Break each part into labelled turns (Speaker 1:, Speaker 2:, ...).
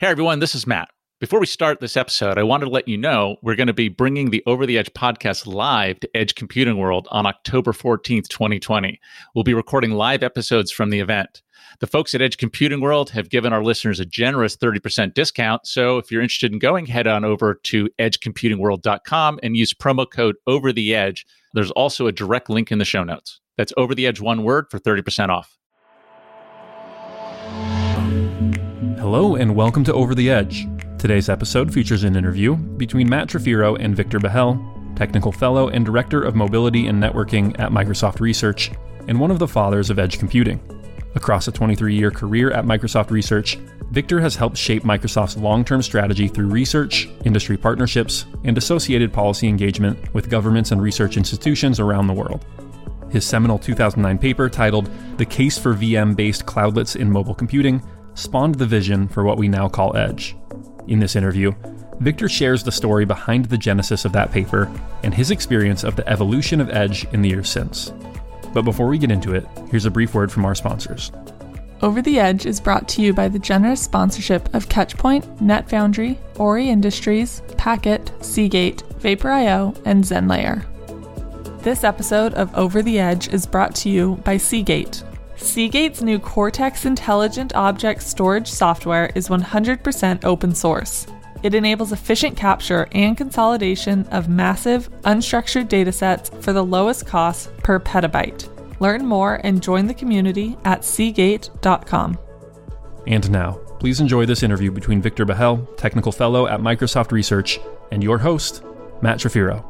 Speaker 1: Hey everyone, this is Matt. Before we start this episode, I wanted to let you know we're going to be bringing the Over the Edge podcast live to Edge Computing World on October 14th, 2020. We'll be recording live episodes from the event. The folks at Edge Computing World have given our listeners a generous 30% discount. So if you're interested in going, head on over to edgecomputingworld.com and use promo code Over the Edge. There's also a direct link in the show notes. That's Over the Edge, one word, for 30% off.
Speaker 2: Hello, and welcome to Over the Edge. Today's episode features an interview between Matt Trifiro and Victor Bahl, Technical Fellow and Director of Mobility and Networking at Microsoft Research, and one of the fathers of edge computing. Across a 23 year career at Microsoft Research, Victor has helped shape Microsoft's long term strategy through research, industry partnerships, and associated policy engagement with governments and research institutions around the world. His seminal 2009 paper titled The Case for VM Based Cloudlets in Mobile Computing spawned the vision for what we now call Edge. In this interview, Victor shares the story behind the genesis of that paper and his experience of the evolution of Edge in the years since. But before we get into it, here's a brief word from our sponsors.
Speaker 3: Over the Edge is brought to you by the generous sponsorship of Catchpoint, NetFoundry, Ori Industries, Packet, Seagate, Vapor.io, and ZenLayer. This episode of Over the Edge is brought to you by Seagate, Seagate's new Cortex Intelligent Object Storage software is 100% open source. It enables efficient capture and consolidation of massive, unstructured datasets for the lowest cost per petabyte. Learn more and join the community at seagate.com.
Speaker 2: And now, please enjoy this interview between Victor Bahl, Technical Fellow at Microsoft Research, and your host, Matt Trifiro.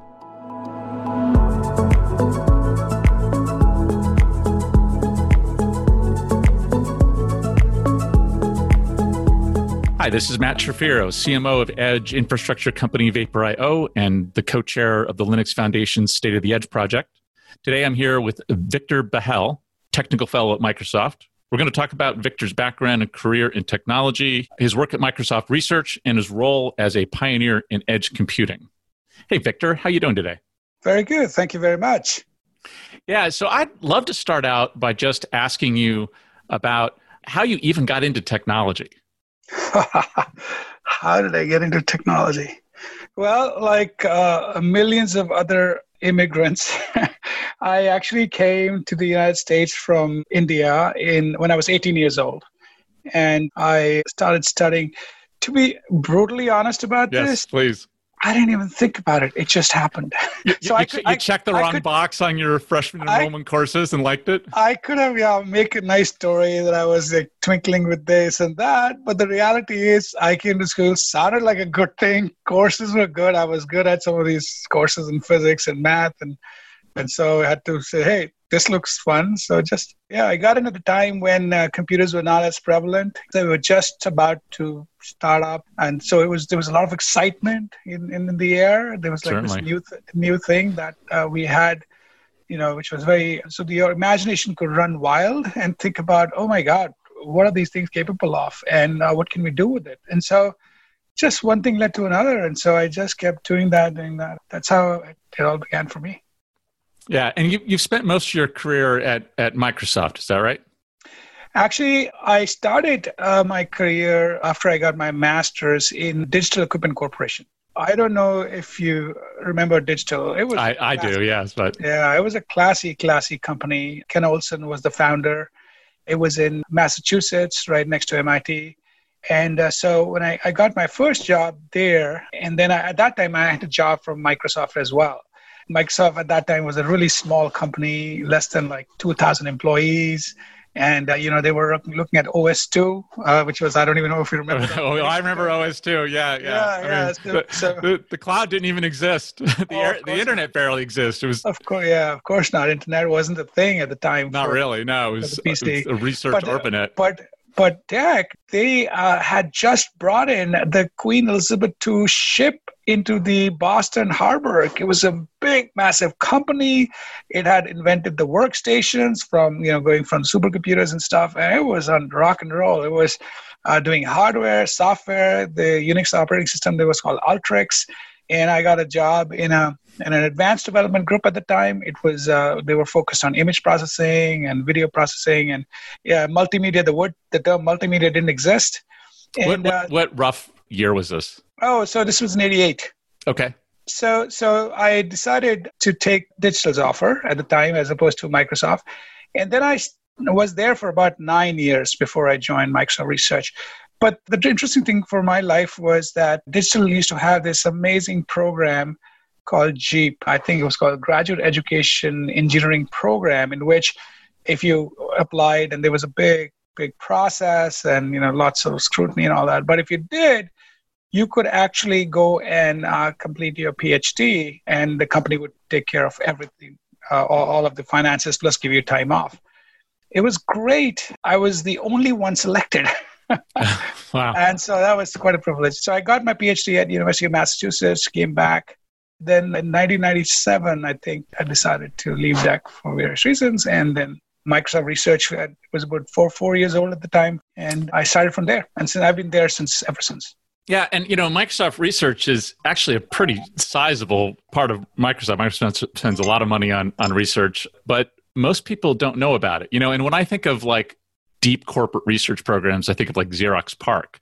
Speaker 1: Hi, this is Matt Trifiro, CMO of Edge infrastructure company Vapor.io and the co chair of the Linux Foundation's State of the Edge project. Today I'm here with Victor Bahl, technical fellow at Microsoft. We're going to talk about Victor's background and career in technology, his work at Microsoft Research, and his role as a pioneer in edge computing. Hey, Victor, how you doing today?
Speaker 4: Very good. Thank you very much.
Speaker 1: Yeah, so I'd love to start out by just asking you about how you even got into technology.
Speaker 4: How did I get into technology? Well, like uh, millions of other immigrants, I actually came to the United States from India in when I was 18 years old, and I started studying. To be brutally honest about
Speaker 1: yes,
Speaker 4: this,
Speaker 1: please.
Speaker 4: I didn't even think about it. It just happened.
Speaker 1: You, so you, I could, you checked the I wrong could, box on your freshman enrollment I, courses and liked it.
Speaker 4: I could have yeah make a nice story that I was like twinkling with this and that, but the reality is I came to school sounded like a good thing. Courses were good. I was good at some of these courses in physics and math, and and so I had to say, hey, this looks fun. So just yeah, I got in at the time when uh, computers were not as prevalent. They were just about to start up, and so it was there was a lot of excitement in in, the air. There was like Certainly. this new th- new thing that uh, we had. You know, which was very so the, your imagination could run wild and think about, oh my God, what are these things capable of, and uh, what can we do with it? And so, just one thing led to another, and so I just kept doing that, doing that. That's how it, it all began for me.
Speaker 1: Yeah, and you, you've spent most of your career at, at Microsoft, is that right?
Speaker 4: Actually, I started uh, my career after I got my master's in Digital Equipment Corporation. I don't know if you remember Digital.
Speaker 1: It was I, I do, yes, but
Speaker 4: yeah, it was a classy, classy company. Ken Olsen was the founder. It was in Massachusetts, right next to MIT. And uh, so when I, I got my first job there, and then I, at that time I had a job from Microsoft as well. Microsoft at that time was a really small company, less than like 2,000 employees. And, uh, you know, they were looking at OS2, uh, which was, I don't even know if you remember.
Speaker 1: oh, I remember OS2. Yeah, yeah.
Speaker 4: Yeah, yeah. Mean,
Speaker 1: so, the, so, the, the, cloud didn't even exist. the, oh, air, the internet not. barely exists. It was.
Speaker 4: Of course, yeah, of course not. Internet wasn't a thing at the time.
Speaker 1: Not for, really. No, it was, it was a research but, ARPANET.
Speaker 4: But but DEC, they uh, had just brought in the Queen Elizabeth II ship into the Boston Harbor. It was a big, massive company. It had invented the workstations from, you know, going from supercomputers and stuff. And it was on rock and roll. It was uh, doing hardware, software. The Unix operating system that was called Ultrix. And I got a job in a in an advanced development group at the time. It was uh, they were focused on image processing and video processing and yeah, multimedia. The word the term multimedia didn't exist,
Speaker 1: And, what, what, uh, what rough year was this?
Speaker 4: Oh, so this was in 88.
Speaker 1: Okay.
Speaker 4: So, so I decided to take Digital's offer at the time as opposed to Microsoft. And then I was there for about nine years before I joined Microsoft Research. But the interesting thing for my life was that Digital used to have this amazing program called GEEP. I think it was called Graduate Education Engineering Program, in which if you applied and there was a big, big process and you know lots of scrutiny and all that, but if you did, you could actually go and uh, complete your PhD, and the company would take care of everything, uh, all, all of the finances, plus give you time off. It was great. I was the only one selected. wow. And so that was quite a privilege. So I got my PhD at the University of Massachusetts, came back. Then in 1997, I think I decided to leave DEC for various reasons. And then Microsoft Research was about four, four years old at the time. And I started from there. And since I've been there since ever since.
Speaker 1: Yeah, and you know, Microsoft Research is actually a pretty sizable part of Microsoft. Microsoft spends a lot of money on on research, but most people don't know about it. You know, and when I think of like deep corporate research programs, I think of like Xerox PARC.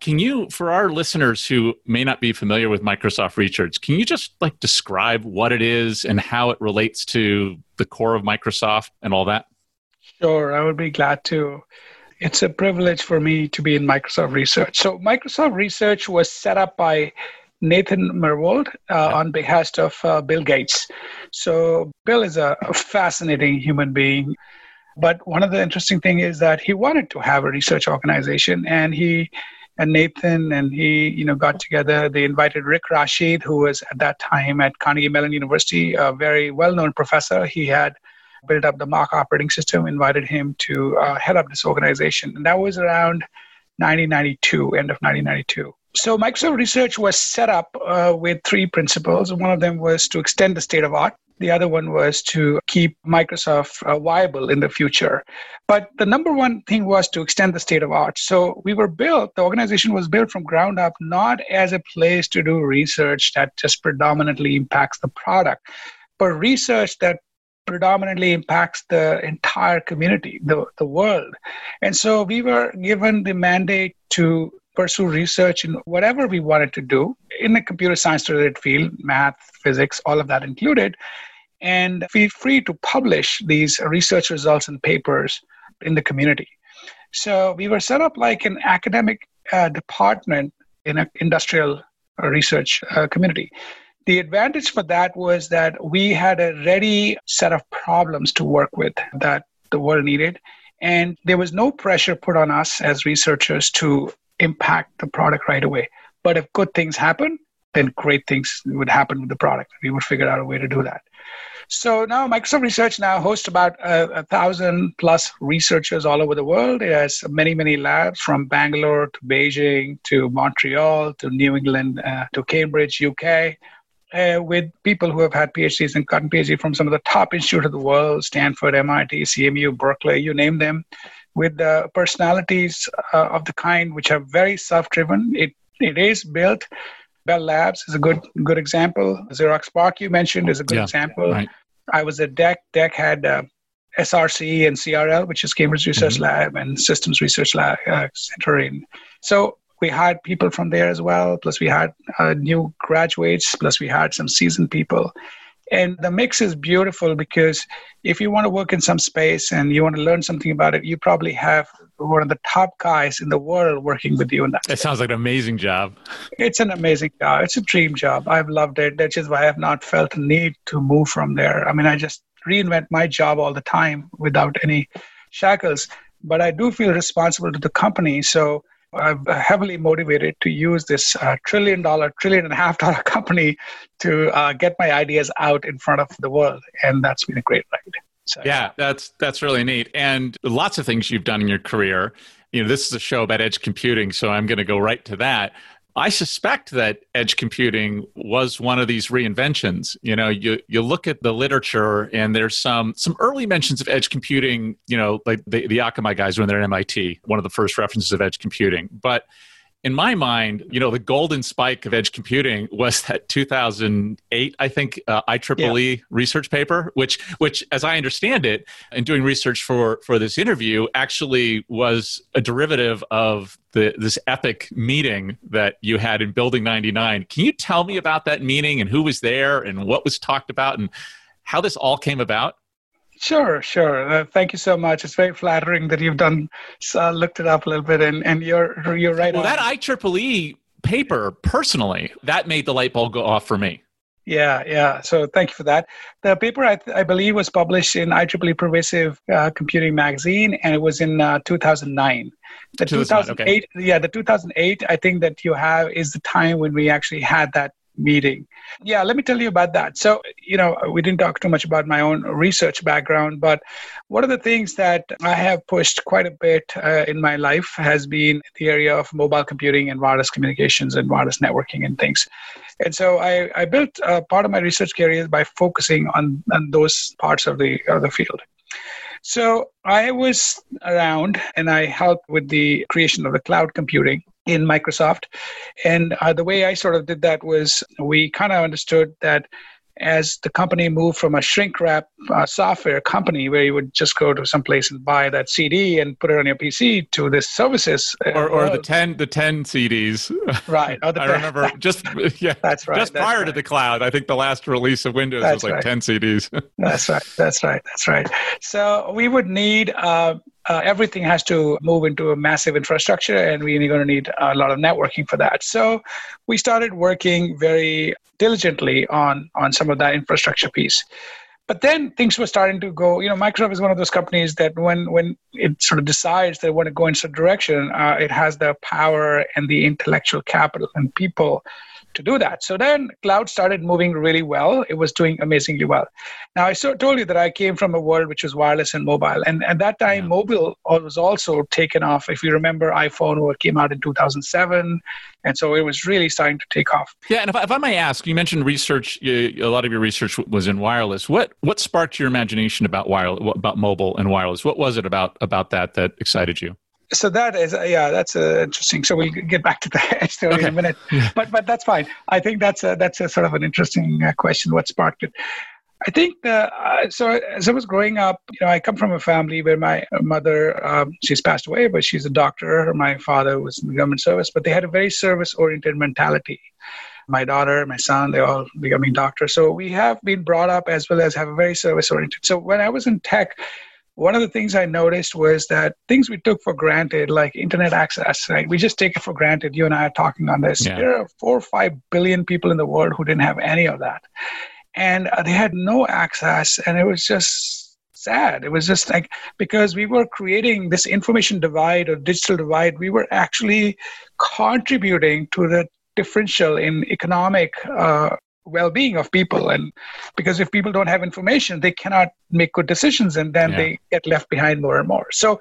Speaker 1: Can you, for our listeners who may not be familiar with Microsoft Research, can you just like describe what it is and how it relates to the core of Microsoft and all that?
Speaker 4: Sure, I would be glad to. It's a privilege for me to be in Microsoft Research. So, Microsoft Research was set up by Nathan Myhrvold uh, on behalf of uh, Bill Gates. So, Bill is a fascinating human being. But one of the interesting things is that he wanted to have a research organization, and he and Nathan and he, you know, got together. They invited Rick Rashid, who was at that time at Carnegie Mellon University, a very well-known professor. He had built up the Mach operating system. Invited him to uh, head up this organization, and that was around 1992, end of 1992. So Microsoft Research was set up uh, with three principles. One of them was to extend the state of art. The other one was to keep Microsoft uh, viable in the future. But the number one thing was to extend the state of art. So we were built, the organization was built from ground up, not as a place to do research that just predominantly impacts the product, but research that predominantly impacts the entire community, the, the world. And so we were given the mandate to pursue research in whatever we wanted to do in a computer science related field, math, physics, all of that included and feel free to publish these research results and papers in the community. So we were set up like an academic uh, department in an industrial research uh, community. The advantage for that was that we had a ready set of problems to work with that the world needed. And there was no pressure put on us as researchers to impact the product right away. But if good things happen, then great things would happen with the product. We would figure out a way to do that. So now Microsoft Research now hosts about a, a, thousand plus researchers all over the world. It has many, many labs from Bangalore to Beijing to Montreal to New England uh, to Cambridge, UK, uh, with people who have had PhDs and gotten PhD from some of the top institutes of the world, Stanford, MIT, CMU, Berkeley, you name them, with uh, personalities uh, of the kind which are very self-driven. It, it is built Bell Labs is a good good example. Xerox PARC you mentioned is a good yeah, example. Right. I was at DEC. DEC had uh, SRC and CRL, which is Cambridge Research mm-hmm. Lab and Systems Research Lab uh, Center. In. So we hired people from there as well. Plus we had uh, new graduates. Plus we had some seasoned people. And the mix is beautiful because if you want to work in some space and you want to learn something about it, you probably have one of the top guys in the world working with you in that.
Speaker 1: It sounds like an amazing job.
Speaker 4: It's an amazing job. It's a dream job. I've loved it. That's just why I have not felt a need to move from there. I mean, I just reinvent my job all the time without any shackles. But I do feel responsible to the company. So I'm heavily motivated to use this uh, trillion dollar, trillion and a half dollar company to uh, get my ideas out in front of the world. And that's been a great ride.
Speaker 1: So, yeah, that's that's really neat. And lots of things you've done in your career. You know, this is a show about edge computing, so I'm going to go right to that. I suspect that edge computing was one of these reinventions. You know, you you look at the literature and there's some some early mentions of edge computing. You know, like the the Akamai guys when they're at MIT, one of the first references of edge computing. But in my mind, you know, the golden spike of edge computing was that 2008, I think, uh, IEEE yeah. research paper, which, which, as I understand it, in doing research for for this interview, actually was a derivative of the this epic meeting that you had in Building 99. Can you tell me about that meeting and who was there and what was talked about and how this all came about?
Speaker 4: Sure, sure. Uh, thank you so much. It's very flattering that you've done uh, looked it up a little bit, and, and you're you're right.
Speaker 1: Well, on. that IEEE paper, personally, that made the light bulb go off for me.
Speaker 4: Yeah, yeah. So thank you for that. The paper, I, th- I believe, was published in IEEE Pervasive uh, Computing magazine, and it was in uh, 2009. The 2008, okay. yeah, the 2008. I think that you have is the time when we actually had that meeting. Yeah, let me tell you about that. So, you know, we didn't talk too much about my own research background, but one of the things that I have pushed quite a bit uh, in my life has been the area of mobile computing and wireless communications and wireless networking and things. And so I, I built part of my research career by focusing on, on those parts of the, of the field. So I was around and I helped with the creation of the cloud computing in Microsoft. And uh, the way I sort of did that was we kind of understood that as the company moved from a shrink wrap uh, software company where you would just go to some place and buy that CD and put it on your PC to this services
Speaker 1: uh, or, or the 10 the 10 CDs
Speaker 4: right
Speaker 1: I remember just yeah that's right just that's prior right. to the cloud I think the last release of Windows that's was like right. 10 CDs
Speaker 4: that's right that's right that's right so we would need uh, uh, everything has to move into a massive infrastructure and we're going to need a lot of networking for that. So we started working very diligently on on some of that infrastructure piece. But then things were starting to go you know microsoft is one of those companies that when when it sort of decides they want to go in some direction uh, it has the power and the intellectual capital and people to do that. So then cloud started moving really well. It was doing amazingly well. Now, I so told you that I came from a world which was wireless and mobile. And at that time, yeah. mobile was also taken off. If you remember, iPhone came out in 2007. And so it was really starting to take off.
Speaker 1: Yeah. And if I, if I may ask, you mentioned research, a lot of your research was in wireless. What, what sparked your imagination about wireless, about mobile and wireless? What was it about, about that that excited you?
Speaker 4: So that is yeah that's uh, interesting. So we'll get back to the story okay. in a minute. But but that's fine. I think that's a, that's a sort of an interesting uh, question what sparked it. I think uh, so as i was growing up you know i come from a family where my mother um, she's passed away but she's a doctor. My father was in the government service but they had a very service oriented mentality. My daughter, my son, they're all becoming doctors. So we have been brought up as well as have a very service oriented. So when I was in tech, one of the things I noticed was that things we took for granted, like internet access, right? We just take it for granted. You and I are talking on this. Yeah. There are four or five billion people in the world who didn't have any of that. And uh, they had no access, and it was just sad. It was just like because we were creating this information divide or digital divide, we were actually contributing to the differential in economic uh, well-being of people and because if people don't have information they cannot make good decisions and then yeah. they get left behind more and more so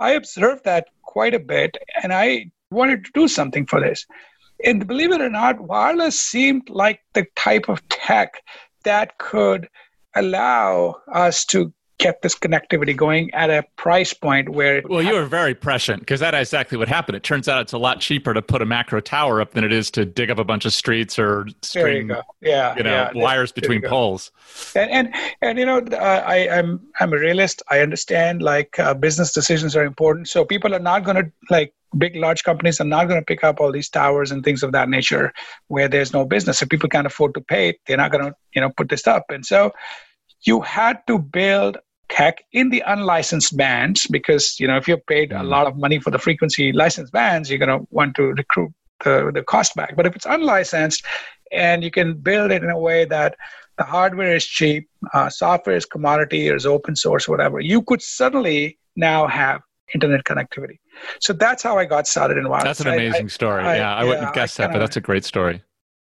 Speaker 4: i observed that quite a bit and i wanted to do something for this and believe it or not wireless seemed like the type of tech that could allow us to kept this connectivity going at a price point where
Speaker 1: well you were very prescient because that is exactly what happened. It turns out it's a lot cheaper to put a macro tower up than it is to dig up a bunch of streets or string you yeah you know yeah, wires between poles.
Speaker 4: And and and you know uh, i i'm i'm a realist. I understand like uh, business decisions are important. So people are not going to like big large companies are not going to pick up all these towers and things of that nature where there's no business. If people can't afford to pay they're not going to you know put this up. And so you had to build tech in the unlicensed bands because you know if you're paid a mm. lot of money for the frequency licensed bands you're going to want to recruit the, the cost back. But if it's unlicensed and you can build it in a way that the hardware is cheap uh, software is commodity or is open source whatever you could suddenly now have internet connectivity. So that's how i got started in wireless.
Speaker 1: That's an amazing I, story. I, yeah i, wouldn't have guessed that but that's a great story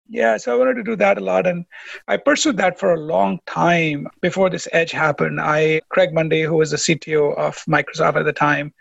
Speaker 4: yeah, so I wanted to do that a lot, and I pursued that for a long time before this edge happened. I Craig Mundie, who was the CTO of Microsoft at the time,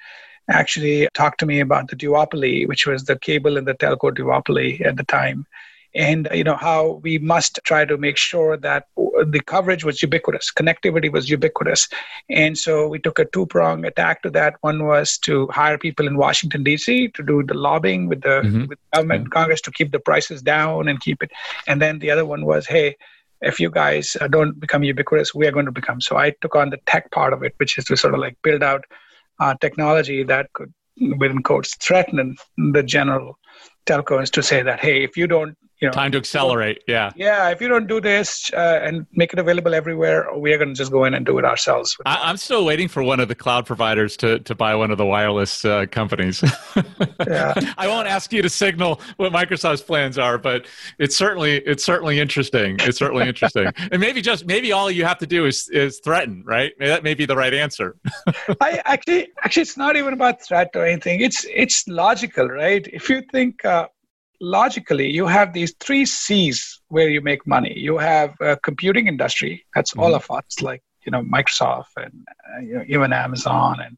Speaker 4: actually talked to me about the duopoly, which was the cable and the telco duopoly at the time. And you know how we must try to make sure that the coverage was ubiquitous connectivity was ubiquitous and so we took a two prong attack to that one was to hire people in washington d.c to do the lobbying with the mm-hmm. with government yeah. congress to keep the prices down and keep it and then the other one was hey if you guys uh, don't become ubiquitous we are going to become so i took on the tech part of it which is to sort of like build out uh, technology that could within quotes threaten the general telcos to say that hey if you don't you know,
Speaker 1: time to accelerate. Yeah.
Speaker 4: Yeah. If you don't do this uh, and make it available everywhere, we are going to just go in and do it ourselves.
Speaker 1: I, am still waiting for one of the cloud providers to, to buy one of the wireless uh, companies. yeah. I won't ask you to signal what Microsoft's plans are, but it's certainly it's certainly interesting. It's certainly interesting. and maybe just maybe all you have to do is is threaten, right? That may be the right answer.
Speaker 4: I actually actually it's not even about threat or anything. It's it's logical, right? If you think. Uh, logically, you have these three C's where you make money. You have a computing industry, that's mm-hmm. all of us, like you know Microsoft and uh, you know, even Amazon and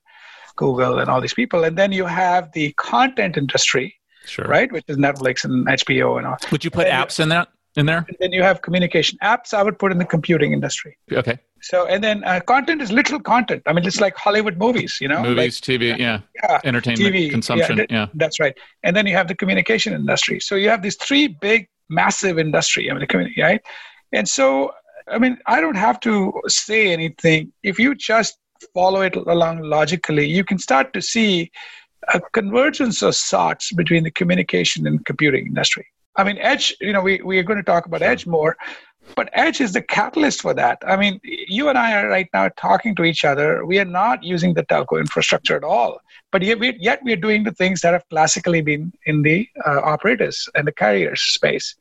Speaker 4: Google and all these people. And then you have the content industry,
Speaker 1: sure.
Speaker 4: right, which is Netflix and HBO and all.
Speaker 1: Would you put apps in that? In there?
Speaker 4: And then you have communication apps. I would put in the computing industry.
Speaker 1: Okay.
Speaker 4: So and then uh, content is literal content. I mean, it's like Hollywood movies, you know,
Speaker 1: movies, like, TV, yeah, yeah, entertainment, TV, consumption, yeah, yeah,
Speaker 4: That's right. And then you have the communication industry. So you have these three big, massive industry. I mean, the community, right? And so, I mean, I don't have to say anything. If you just follow it along logically, you can start to see a convergence of sorts between the communication and computing industry. I mean, Edge, you know, we, we are going to talk about Edge more, but Edge is the catalyst for that. I mean, you and I are right now talking to each other. We are not using the telco infrastructure at all, but yet we, yet we are doing the things that have classically been in the uh, operators and the carriers space.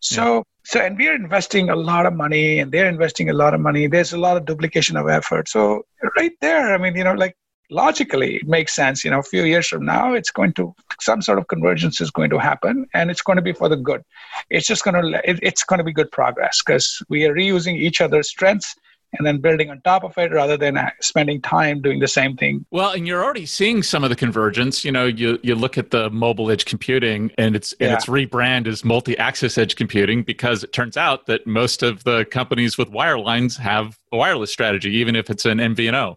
Speaker 4: So, yeah. so, and we are investing a lot of money, and they're investing a lot of money. There's a lot of duplication of effort. So, right there, I mean, you know, like logically it makes sense you know a few years from now it's going to some sort of convergence is going to happen and it's going to be for the good it's just going to it's going to be good progress because we are reusing each other's strengths and then building on top of it rather than uh, spending time doing the same thing.
Speaker 1: Well, and you're already seeing some of the convergence. You know, you you look at the mobile edge computing and it's yeah. and its rebrand is multi-access edge computing because it turns out that most of the companies with wirelines have wireless strategy, even if it's an MVNO.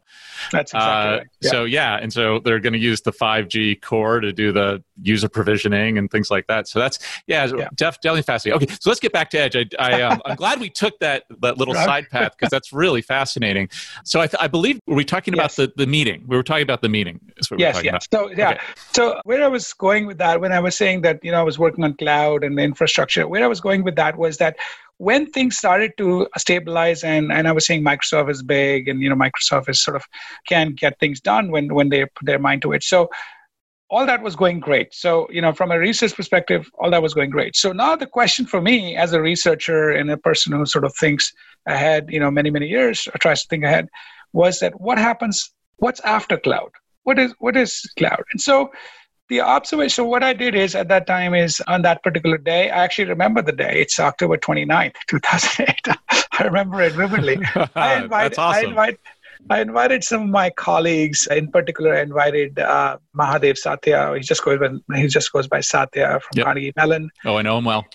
Speaker 4: That's exactly uh, right.
Speaker 1: Yeah. So yeah, and so they're going to use the 5G core to do the user provisioning and things like that. So that's yeah, yeah. Def, definitely fascinating. Okay, so let's get back to Edge. I, I um, I'm glad we took that that little side path because that's really fascinating. So I, th- I believe were we talking yes. about the, the meeting? We were talking about the meeting.
Speaker 4: yes, yes. About. So yeah, okay. so where I was going with that when I was saying that you know I was working on cloud and the infrastructure, where I was going with that was that when things started to stabilize and, and i was saying microsoft is big and you know microsoft is sort of can get things done when when they put their mind to it. So all that was going great. So you know from a research perspective all that was going great. So now the question for me as a researcher and a person who sort of thinks ahead you know many many years or tries to think ahead was that what happens what's after cloud? What is what is cloud? And so the observation so what i did is at that time is on that particular day i actually remember the day it's october 29th 2008 i remember it vividly
Speaker 1: I, invited, That's awesome.
Speaker 4: I, invite, I invited some of my colleagues in particular I invited uh, mahadev satya he just goes by, he just goes by satya from yep. carnegie mellon
Speaker 1: oh i know him well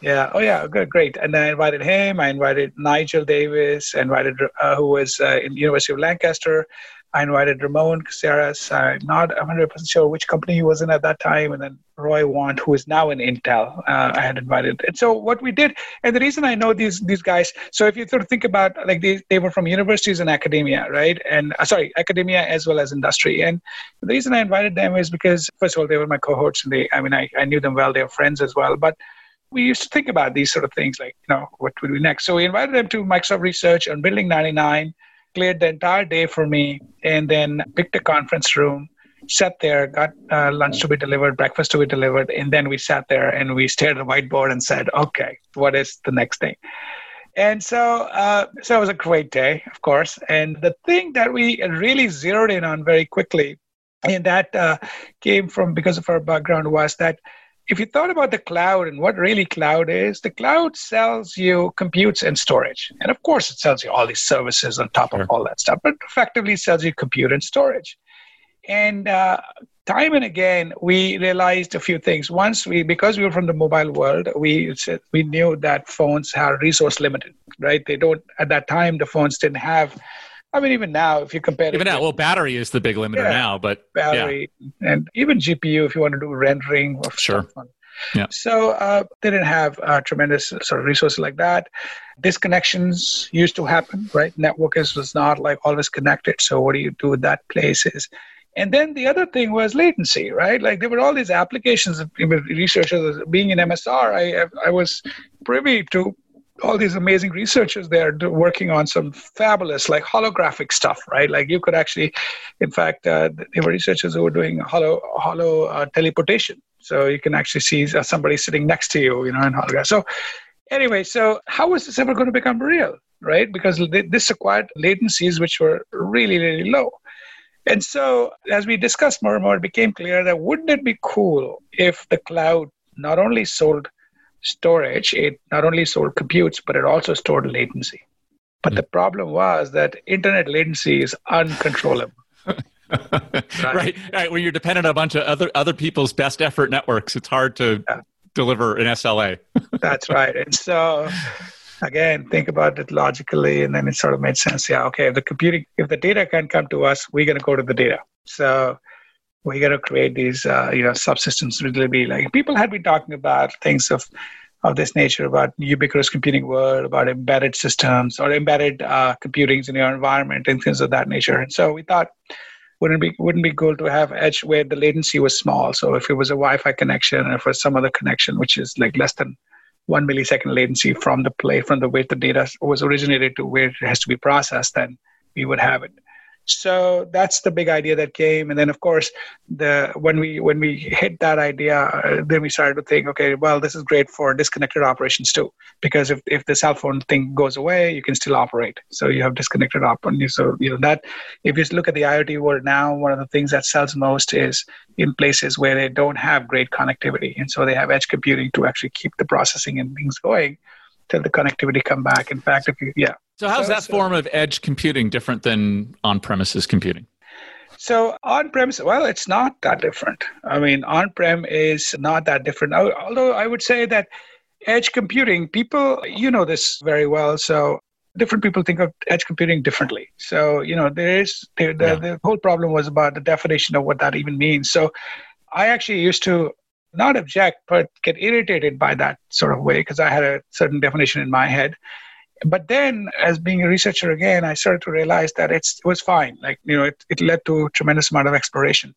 Speaker 4: yeah. Oh, yeah. Good. Great. And I invited him. I invited Nigel Davies. I invited uh, who was uh, in University of Lancaster. I invited Ramon Caceres. I'm not 100% sure which company he was in at that time. And then Roy Want, who is now in Intel, uh, I had invited. And so what we did, and the reason I know these these guys, so if you sort of think about like they, they were from universities and academia, right? And uh, sorry, academia as well as industry. And the reason I invited them is because first of all, they were my cohorts, and they, I mean, I, I knew them well. They were friends as well, but we used to think about these sort of things like, you know, what would be next? So we invited them to Microsoft Research on Building 99 cleared the entire day for me, and then picked a conference room, sat there, got uh, lunch to be delivered, breakfast to be delivered, and then we sat there and we stared at the whiteboard and said, "Okay, what is the next thing?" And so, uh, so it was a great day, of course. And the thing that we really zeroed in on very quickly, and that uh, came from because of our background, was that if you thought about the cloud and what really cloud is, the cloud sells you computes and storage. And of course, it sells you all these services on top sure. of all that stuff, but effectively sells you compute and storage. And uh, time and again we realized a few things once we because we were from the mobile world we we knew that phones are resource limited right they don't at that time the phones didn't have I mean, even now, if you compare
Speaker 1: even now, well, battery is the big limiter yeah, now, but
Speaker 4: battery yeah. and even GPU if you want to do rendering
Speaker 1: or sure.
Speaker 4: Yeah. So uh, they didn't have uh, tremendous sort of resources like that. Disconnections used to happen, right? Network is was not like always connected. So what do you do with that places? And then the other thing was latency, right? Like there were all these applications. Researchers being in MSR, I I was privy to all these amazing researchers there working on some fabulous like holographic stuff right? Like you could actually in fact uh, there were researchers who were doing hollow holo uh, teleportation. So you can actually see uh, somebody sitting next to you you know in hologram. So anyway so how is this ever going to become real right? Because this required latencies which were really really low. And so as we discussed more and more it became clear that wouldn't it be cool if the cloud not only sold storage, it not only stored computes, but it also stored latency. But mm the problem was that internet latency is uncontrollable.
Speaker 1: right? right? right, When you're dependent on a bunch of other other people's best effort networks, it's hard to yeah. deliver an SLA.
Speaker 4: That's right. And so again, think about it logically, and then it sort of made sense. Yeah, okay, if the computing, if the data can't come to us, we're going to go to the data. So we got to create these uh, you know subsystems really be like people had been talking about things of of this nature about ubiquitous computing world about embedded systems or embedded uh, computings in your environment and things of that nature. And so we thought wouldn't be wouldn't be cool to have edge where the latency was small. So if it was a wi-fi connection or for some other connection which is like less than one millisecond latency from the play from the way the data was originated to where it has to be processed then we would have it so that's the big idea that came. And then of course the when we when we hit that idea uh, then we started to think okay well this is great for disconnected operations too because if, if the cell phone thing goes away you can still operate. So you have disconnected op so you know that if you look at the iot world now one of the things that sells most is in places where they don't have great connectivity. And so they have edge computing to actually keep the processing and things going till the connectivity come back in fact if you yeah
Speaker 1: so, how's that so, form of edge computing different than on premises computing?
Speaker 4: So, on premise, well, it's not that different. I mean, on prem is not that different. Although I would say that edge computing, people, you know this very well. So, different people think of edge computing differently. So, you know, there is the, the, yeah. the whole problem was about the definition of what that even means. So, I actually used to not object, but get irritated by that sort of way because I had a certain definition in my head. But then as being a researcher again i started to realize that it was fine. Like you know it, it led to a tremendous amount of exploration.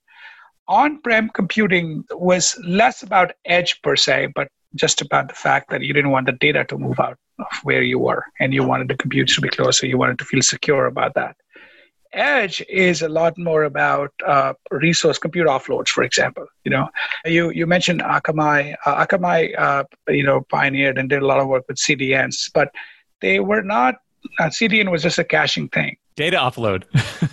Speaker 4: On-prem computing was less about edge per se but just about the fact that you didn't want the data to move out of where you were and you wanted the compute to be close so you wanted to feel secure about that edge is a lot more about uh, resource compute offloads for example you know you you mentioned akamai uh, akamai uh, you know pioneered and did a lot of work with cdns but they were not uh, CDN was just a caching thing.
Speaker 1: Data offload.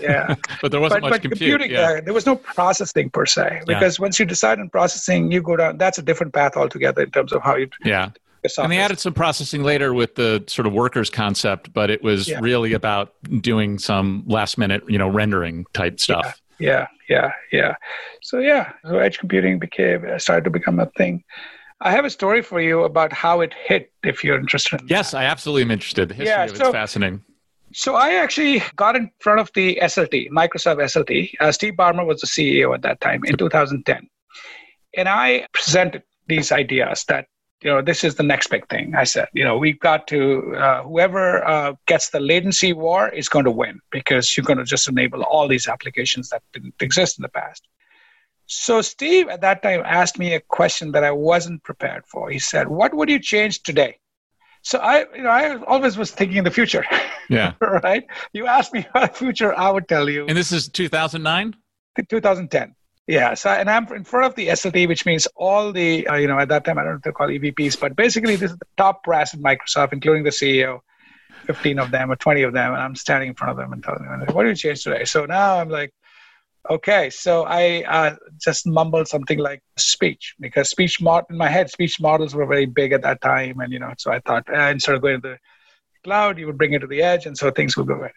Speaker 4: yeah.
Speaker 1: but there wasn't
Speaker 4: but,
Speaker 1: much
Speaker 4: but
Speaker 1: compute.
Speaker 4: computing,
Speaker 1: yeah.
Speaker 4: uh, there was no processing per se. Because yeah. once you decide on processing, you go down, that's a different path altogether in terms of how you.
Speaker 1: Yeah. And they added some processing later with the sort of workers concept, but it was yeah. really about doing some last minute, you know, rendering type stuff.
Speaker 4: Yeah, yeah, yeah. yeah. So yeah, so edge computing became started to become a thing. I have a story for you about how it hit, if you're interested. In
Speaker 1: yes, that. I absolutely am interested. The history yeah, so, it's fascinating.
Speaker 4: So I actually got in front of the SLT, Microsoft SLT. Uh, Steve Ballmer was the CEO at that time in 2010, and I presented these ideas that you know this is the next big thing. I said, you know, we've got to uh, whoever uh, gets the latency war is going to win because you're going to just enable all these applications that didn't exist in the past. So Steve at that time asked me a question that I wasn't prepared for. He said, "What would you change today?" So I, you know, I always was thinking in the future.
Speaker 1: Yeah.
Speaker 4: right. You asked me about the future, I would tell you.
Speaker 1: And this is 2009.
Speaker 4: 2010. Yeah. So, and I'm in front of the SLT, which means all the, uh, you know, at that time I don't know if they're called EVPs, but basically this is the top brass at Microsoft, including the CEO, 15 of them or 20 of them, and I'm standing in front of them and telling them, "What do you change today?" So now I'm like, Okay, so I uh, just mumbled something like speech because speech mod in my head, speech models were very big at that time, and you know, so I thought uh, instead of going to the cloud, you would bring it to the edge, and so things would go better.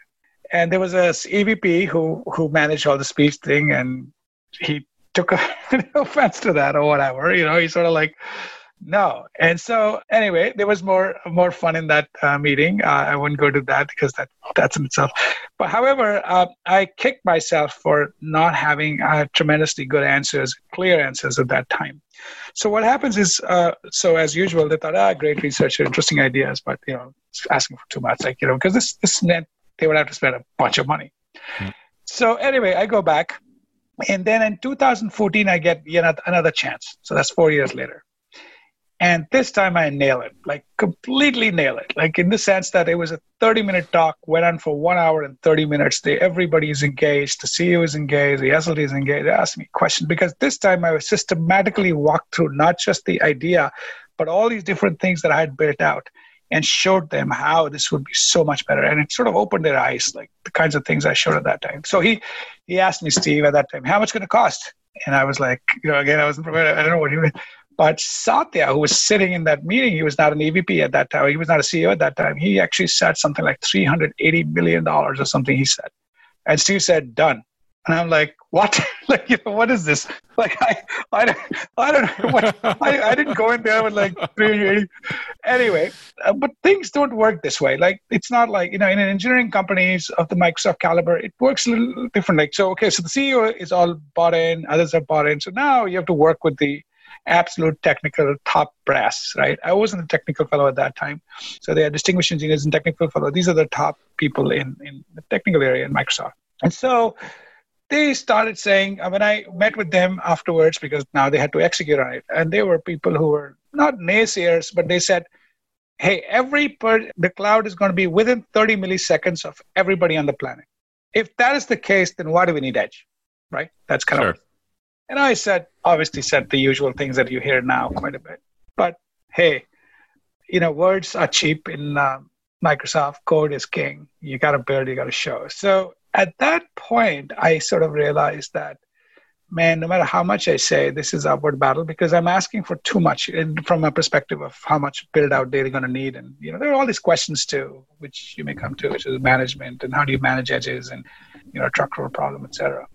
Speaker 4: And there was a EVP who who managed all the speech thing, and he took offense to that or whatever. You know, he sort of like, no. And so anyway, there was more more fun in that uh, meeting. Uh, I wouldn't go to that because that that's in itself. But however, uh, I kicked myself for not having uh, tremendously good answers, clear answers at that time. So what happens is, uh, so as usual, they thought, ah, great research, interesting ideas, but you know, asking for too much, like you know, because this this meant they would have to spend a bunch of money. Mm. So anyway, I go back, and then in 2014, I get know, another chance. So that's four years later. And this time I nail it, like completely nail it. Like in the sense that it was a 30 minute talk, went on for one hour and 30 minutes. They, everybody is engaged. The CEO is engaged. The SLT is engaged. They asked me questions because this time I was systematically walked through not just the idea, but all these different things that I had built out and showed them how this would be so much better. And it sort of opened their eyes, like the kinds of things I showed at that time. So he, he asked me, Steve, at that time, how much going to cost? And I was like, you know, again, I wasn't prepared. I don't know what he meant. But Satya, who was sitting in that meeting, he was not an EVP at that time. He was not a CEO at that time. He actually said something like $380 million or something, he said. And Steve said, done. And I'm like, what? like, you know, what is this? Like, I, I don't, I don't know what, I, I didn't go in there with like 380. Anyway, uh, but things don't work this way. Like, it's not like, you know, in an engineering companies of the Microsoft caliber, it works a little different. Like, so, okay, so the CEO is all bought in, others are bought in. So now you have to work with the absolute technical top brass, right? I wasn't a technical fellow at that time. So they are distinguished engineers and technical fellow. These are the top people in, in the technical area in Microsoft. And so they started saying, uh, when I met with them afterwards, because now they had to execute on it, and they were people who were not naysayers, but they said, hey, every per- the cloud is going to be within 30 milliseconds of everybody on the planet. If that is the case, then why do we need edge? Right? That's kind sure. of and I said, obviously, said the usual things that you hear now quite a bit. But hey, you know, words are cheap in uh, Microsoft. Code is king. You got to build, you got to show. So at that point, I sort of realized that, man, no matter how much I say, this is upward battle because I'm asking for too much from a perspective of how much build out they're going to need. And, you know, there are all these questions too, which you may come to, which is management and how do you manage edges and, you know, structural problem, et cetera.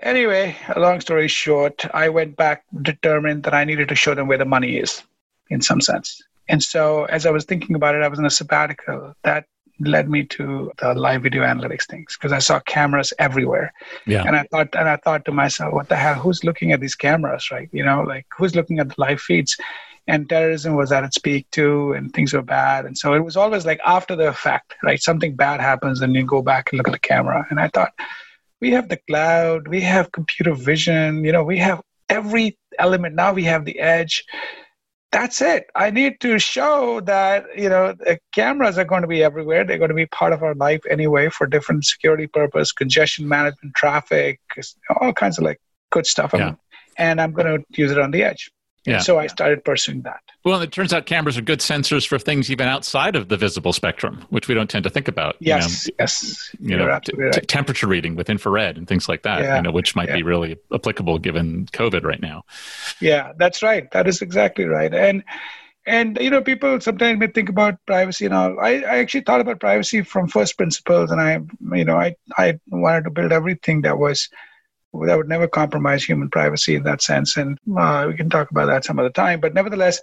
Speaker 4: Anyway, long story short, I went back determined that I needed to show them where the money is in some sense. And so as I was thinking about it, I was in a sabbatical. That led me to the live video analytics things because I saw cameras everywhere. Yeah. And I thought and I thought to myself, what the hell? Who's looking at these cameras, right? You know, like who's looking at the live feeds? And terrorism was at its peak too, and things were bad. And so it was always like after the fact, right? Something bad happens, and you go back and look at the camera. And I thought, we have the cloud, we have computer vision, you know, we have every element. Now we have the edge. That's it. I need to show that, you know, the cameras are going to be everywhere. They're going to be part of our life anyway for different security purpose, congestion management, traffic, all kinds of like good stuff. Yeah. And I'm going to use it on the edge. Yeah. So I started pursuing that.
Speaker 1: Well, it turns out cameras are good sensors for things even outside of the visible spectrum, which we don't tend to think about.
Speaker 4: Yes, you know, yes.
Speaker 1: You know, right. t- temperature reading with infrared and things like that. Yeah. You know, which might yeah. be really applicable given COVID right now.
Speaker 4: Yeah, that's right. That is exactly right. And and you know, people sometimes may think about privacy and all. I, I actually thought about privacy from first principles, and I, you know, I I wanted to build everything that was that would never compromise human privacy in that sense. And uh, we can talk about that some other time. But nevertheless,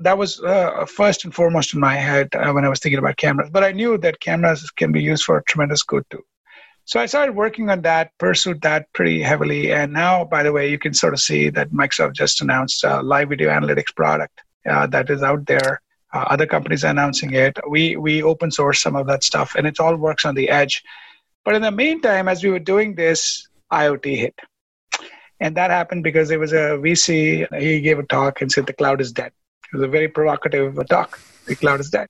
Speaker 4: that was uh, first and foremost in my head uh, when I was thinking about cameras. But I knew that cameras can be used for tremendous good too. So I started working on that, pursued that pretty heavily. And now, by the way, you can sort of see that Microsoft just announced a live video analytics product uh, that is out there. Uh, other companies are announcing it. We we open source some of that stuff, and it all works on the edge. But in the meantime, as we were doing this, IoT hit. And that happened because there was a VC, he gave a talk and said the cloud is dead. It was a very provocative uh, talk. The cloud is dead.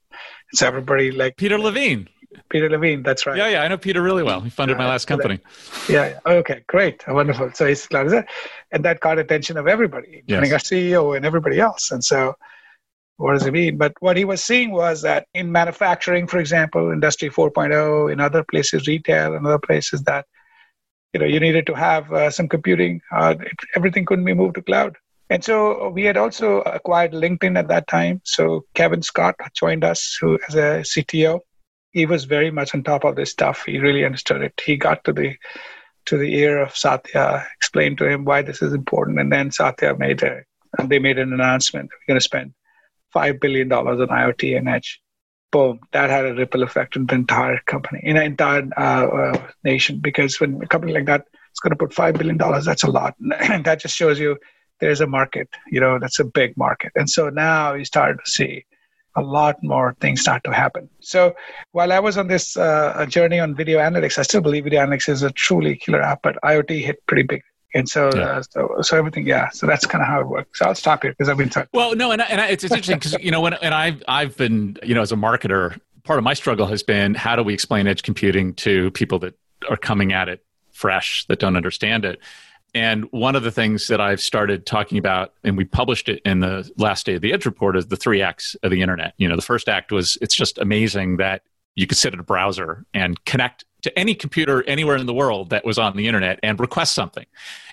Speaker 4: So everybody like
Speaker 1: Peter Levine.
Speaker 4: Peter Levine, that's right.
Speaker 1: Yeah, yeah, I know Peter really well. He funded my last company.
Speaker 4: Yeah, yeah. Okay, great. Wonderful. So he's cloud is dead. And that caught attention of everybody, including yes. our CEO and everybody else. And so what does it mean? But what he was seeing was that in manufacturing, for example, industry 4.0, in other places, retail, and other places that you know you needed to have uh, some computing uh, everything couldn't be moved to cloud and so we had also acquired linkedin at that time so kevin scott joined us who as a cto he was very much on top of this stuff he really understood it he got to the to the ear of Satya, explained to him why this is important, and then Satya made a they made an announcement. We're going to spend five billion dollars on IoT and Edge. Boom! That had a ripple effect in the entire company, in the entire uh, uh, nation. Because when a company like that is going to put five billion dollars, that's a lot, and that just shows you there's a market. You know, that's a big market. And so now you start to see a lot more things start to happen. So while I was on this uh, journey on video analytics, I still believe video analytics is a truly killer app, but IoT hit pretty big and so, yeah. uh, so, so everything, yeah. So that's kind of how it works. So I'll stop here because I've been talking.
Speaker 1: Well, no, and, I, and I, it's, it's interesting because you know when and I've I've been you know as a marketer, part of my struggle has been how do we explain edge computing to people that are coming at it fresh that don't understand it. And one of the things that I've started talking about, and we published it in the last day of the Edge report, is the three acts of the internet. You know, the first act was it's just amazing that you could sit at a browser and connect to any computer anywhere in the world that was on the internet and request something.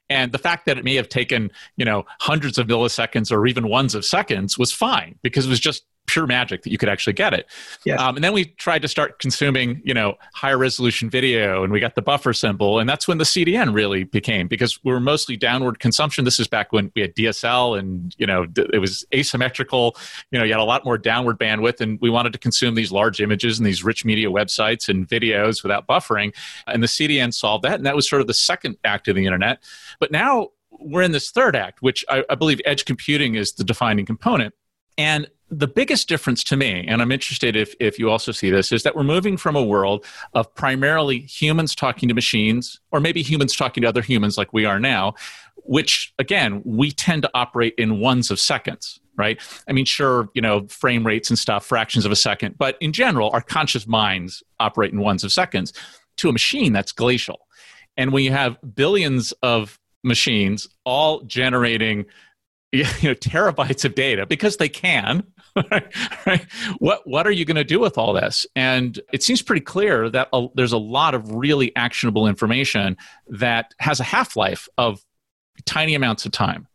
Speaker 1: And the fact that it may have taken, you know, hundreds of milliseconds or even ones of seconds was fine because it was just pure magic that you could actually get it.
Speaker 4: Yes.
Speaker 1: Um, and then we tried to start consuming, you know, higher resolution video, and we got the buffer symbol, and that's when the CDN really became because we were mostly downward consumption. This is back when we had DSL, and you know, it was asymmetrical. You know, you had a lot more downward bandwidth, and we wanted to consume these large images and these rich media websites and videos without buffering. And the CDN solved that, and that was sort of the second act of the internet. But now we're in this third act, which I, I believe edge computing is the defining component. And the biggest difference to me, and I'm interested if, if you also see this, is that we're moving from a world of primarily humans talking to machines, or maybe humans talking to other humans like we are now, which again, we tend to operate in ones of seconds, right? I mean, sure, you know, frame rates and stuff, fractions of a second, but in general, our conscious minds operate in ones of seconds. To a machine, that's glacial. And when you have billions of machines all generating you know terabytes of data because they can right? What what are you going to do with all this? And it seems pretty clear that a, there's a lot of really actionable information that has a half life of tiny amounts of time.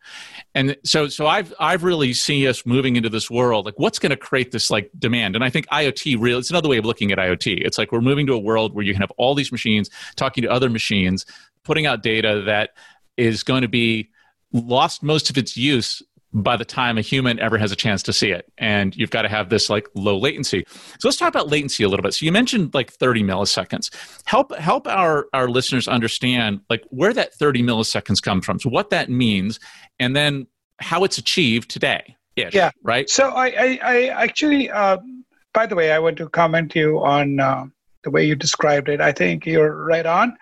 Speaker 1: And so so I've I've really seen us moving into this world like what's going to create this like demand. And I think IoT really it's another way of looking at IoT. It's like we're moving to a world where you can have all these machines talking to other machines, putting out data that is going to be lost most of its use by the time a human ever has a chance to see it. And you've got to have this like low latency. So let's talk about latency a little bit. So you mentioned like 30 milliseconds. Help help our, our listeners understand like where that 30 milliseconds comes from. So what that means and then how it's achieved today.
Speaker 4: Yeah.
Speaker 1: Right.
Speaker 4: So I, I, I actually, uh, by the way, I want to comment you on uh, the way you described it. I think you're right on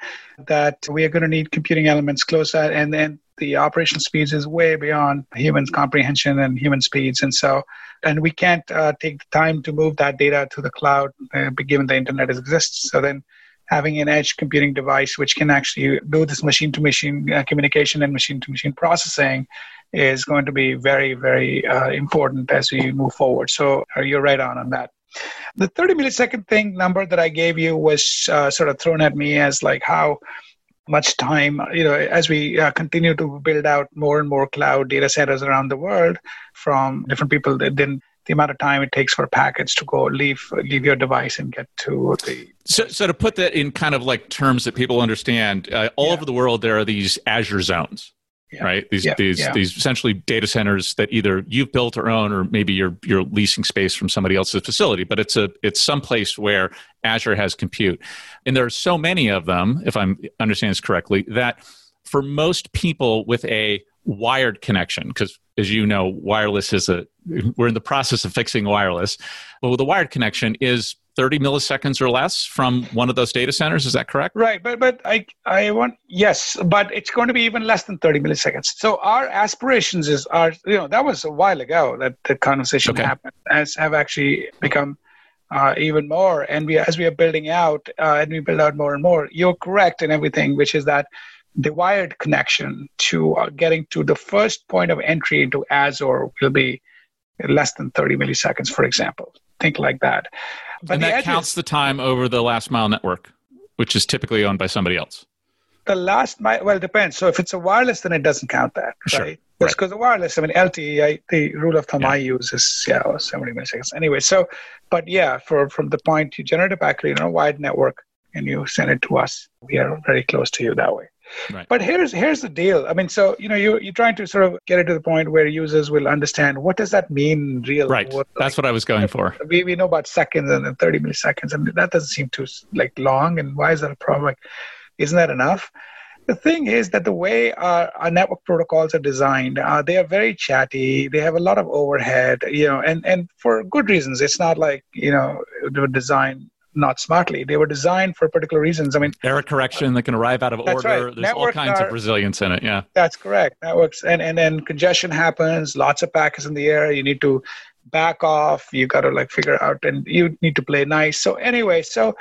Speaker 4: that we are going to need computing elements closer and then the operational speeds is way beyond human comprehension and human speeds. And so, and we can't uh, take the time to move that data to the cloud, uh, given the internet exists. So then having an edge computing device which can actually do this machine to machine communication and machine to machine processing is going to be very, very uh, important as we move forward. So uh, you're right on on that. The 30 millisecond thing number that I gave you was uh, sort of thrown at me as like how much time you know as we uh, continue to build out more and more cloud data centers around the world from different people then the amount of time it takes for a package to go leave leave your device and get to the
Speaker 1: so, so to put that in kind of like terms that people understand uh, all yeah. over the world there are these azure zones yeah. right? These yeah. these yeah. these essentially data centers that either you've built or own, or maybe you're you're leasing space from somebody else's facility. But it's a it's some place where Azure has compute, and there are so many of them, if I'm understanding this correctly, that for most people with a wired connection, because as you know, wireless is a we're in the process of fixing wireless, but a wired connection is 30 milliseconds or less from one of those data centers is that correct?
Speaker 4: Right but but i i want yes but it's going to be even less than 30 milliseconds. So our aspirations is are you know that was a while ago that the conversation okay. happened as have actually become uh, even more. And we as we are building out uh, and we build out more and more you're correct in everything which is that the wired connection to uh, getting to the first point of entry into azure will be less than 30 milliseconds for example think like that
Speaker 1: but and that edges, counts the time over the last mile network, which is typically owned by somebody else.
Speaker 4: The last mile, well, it depends. So if it's a wireless, then it doesn't count that,
Speaker 1: sure.
Speaker 4: right? Because right. the wireless, I mean, LTE, I, the rule of thumb yeah. I use is yeah, 70 milliseconds. Anyway, so, but yeah, for from the point you generate a packet in a wide network, and you send it to us. We are very close to you that way.
Speaker 1: Right.
Speaker 4: But here's here's the deal. I mean, so you know, you you're trying to sort of get it to the point where users will understand what does that mean in real.
Speaker 1: Right.
Speaker 4: What,
Speaker 1: That's what I was going for.
Speaker 4: we, we know about seconds and then 30 milliseconds, and that doesn't seem too like long. And why is that a problem? Like, isn't that enough? The thing is that the way our, our network protocols are designed, uh, they are very chatty. They have a lot of overhead, you know, and, and for good reasons. It's not like, you know, they were designed not smartly. They were designed for particular reasons. I mean,
Speaker 1: error correction that can arrive out of order.
Speaker 4: right.
Speaker 1: There's all kinds
Speaker 4: are-
Speaker 1: of resilience in it. Yeah.
Speaker 4: That's correct. Networks and and then congestion happens. Lots of packets in the air. You need to back off. You got to like figure out, and you need to play nice. So anyway, so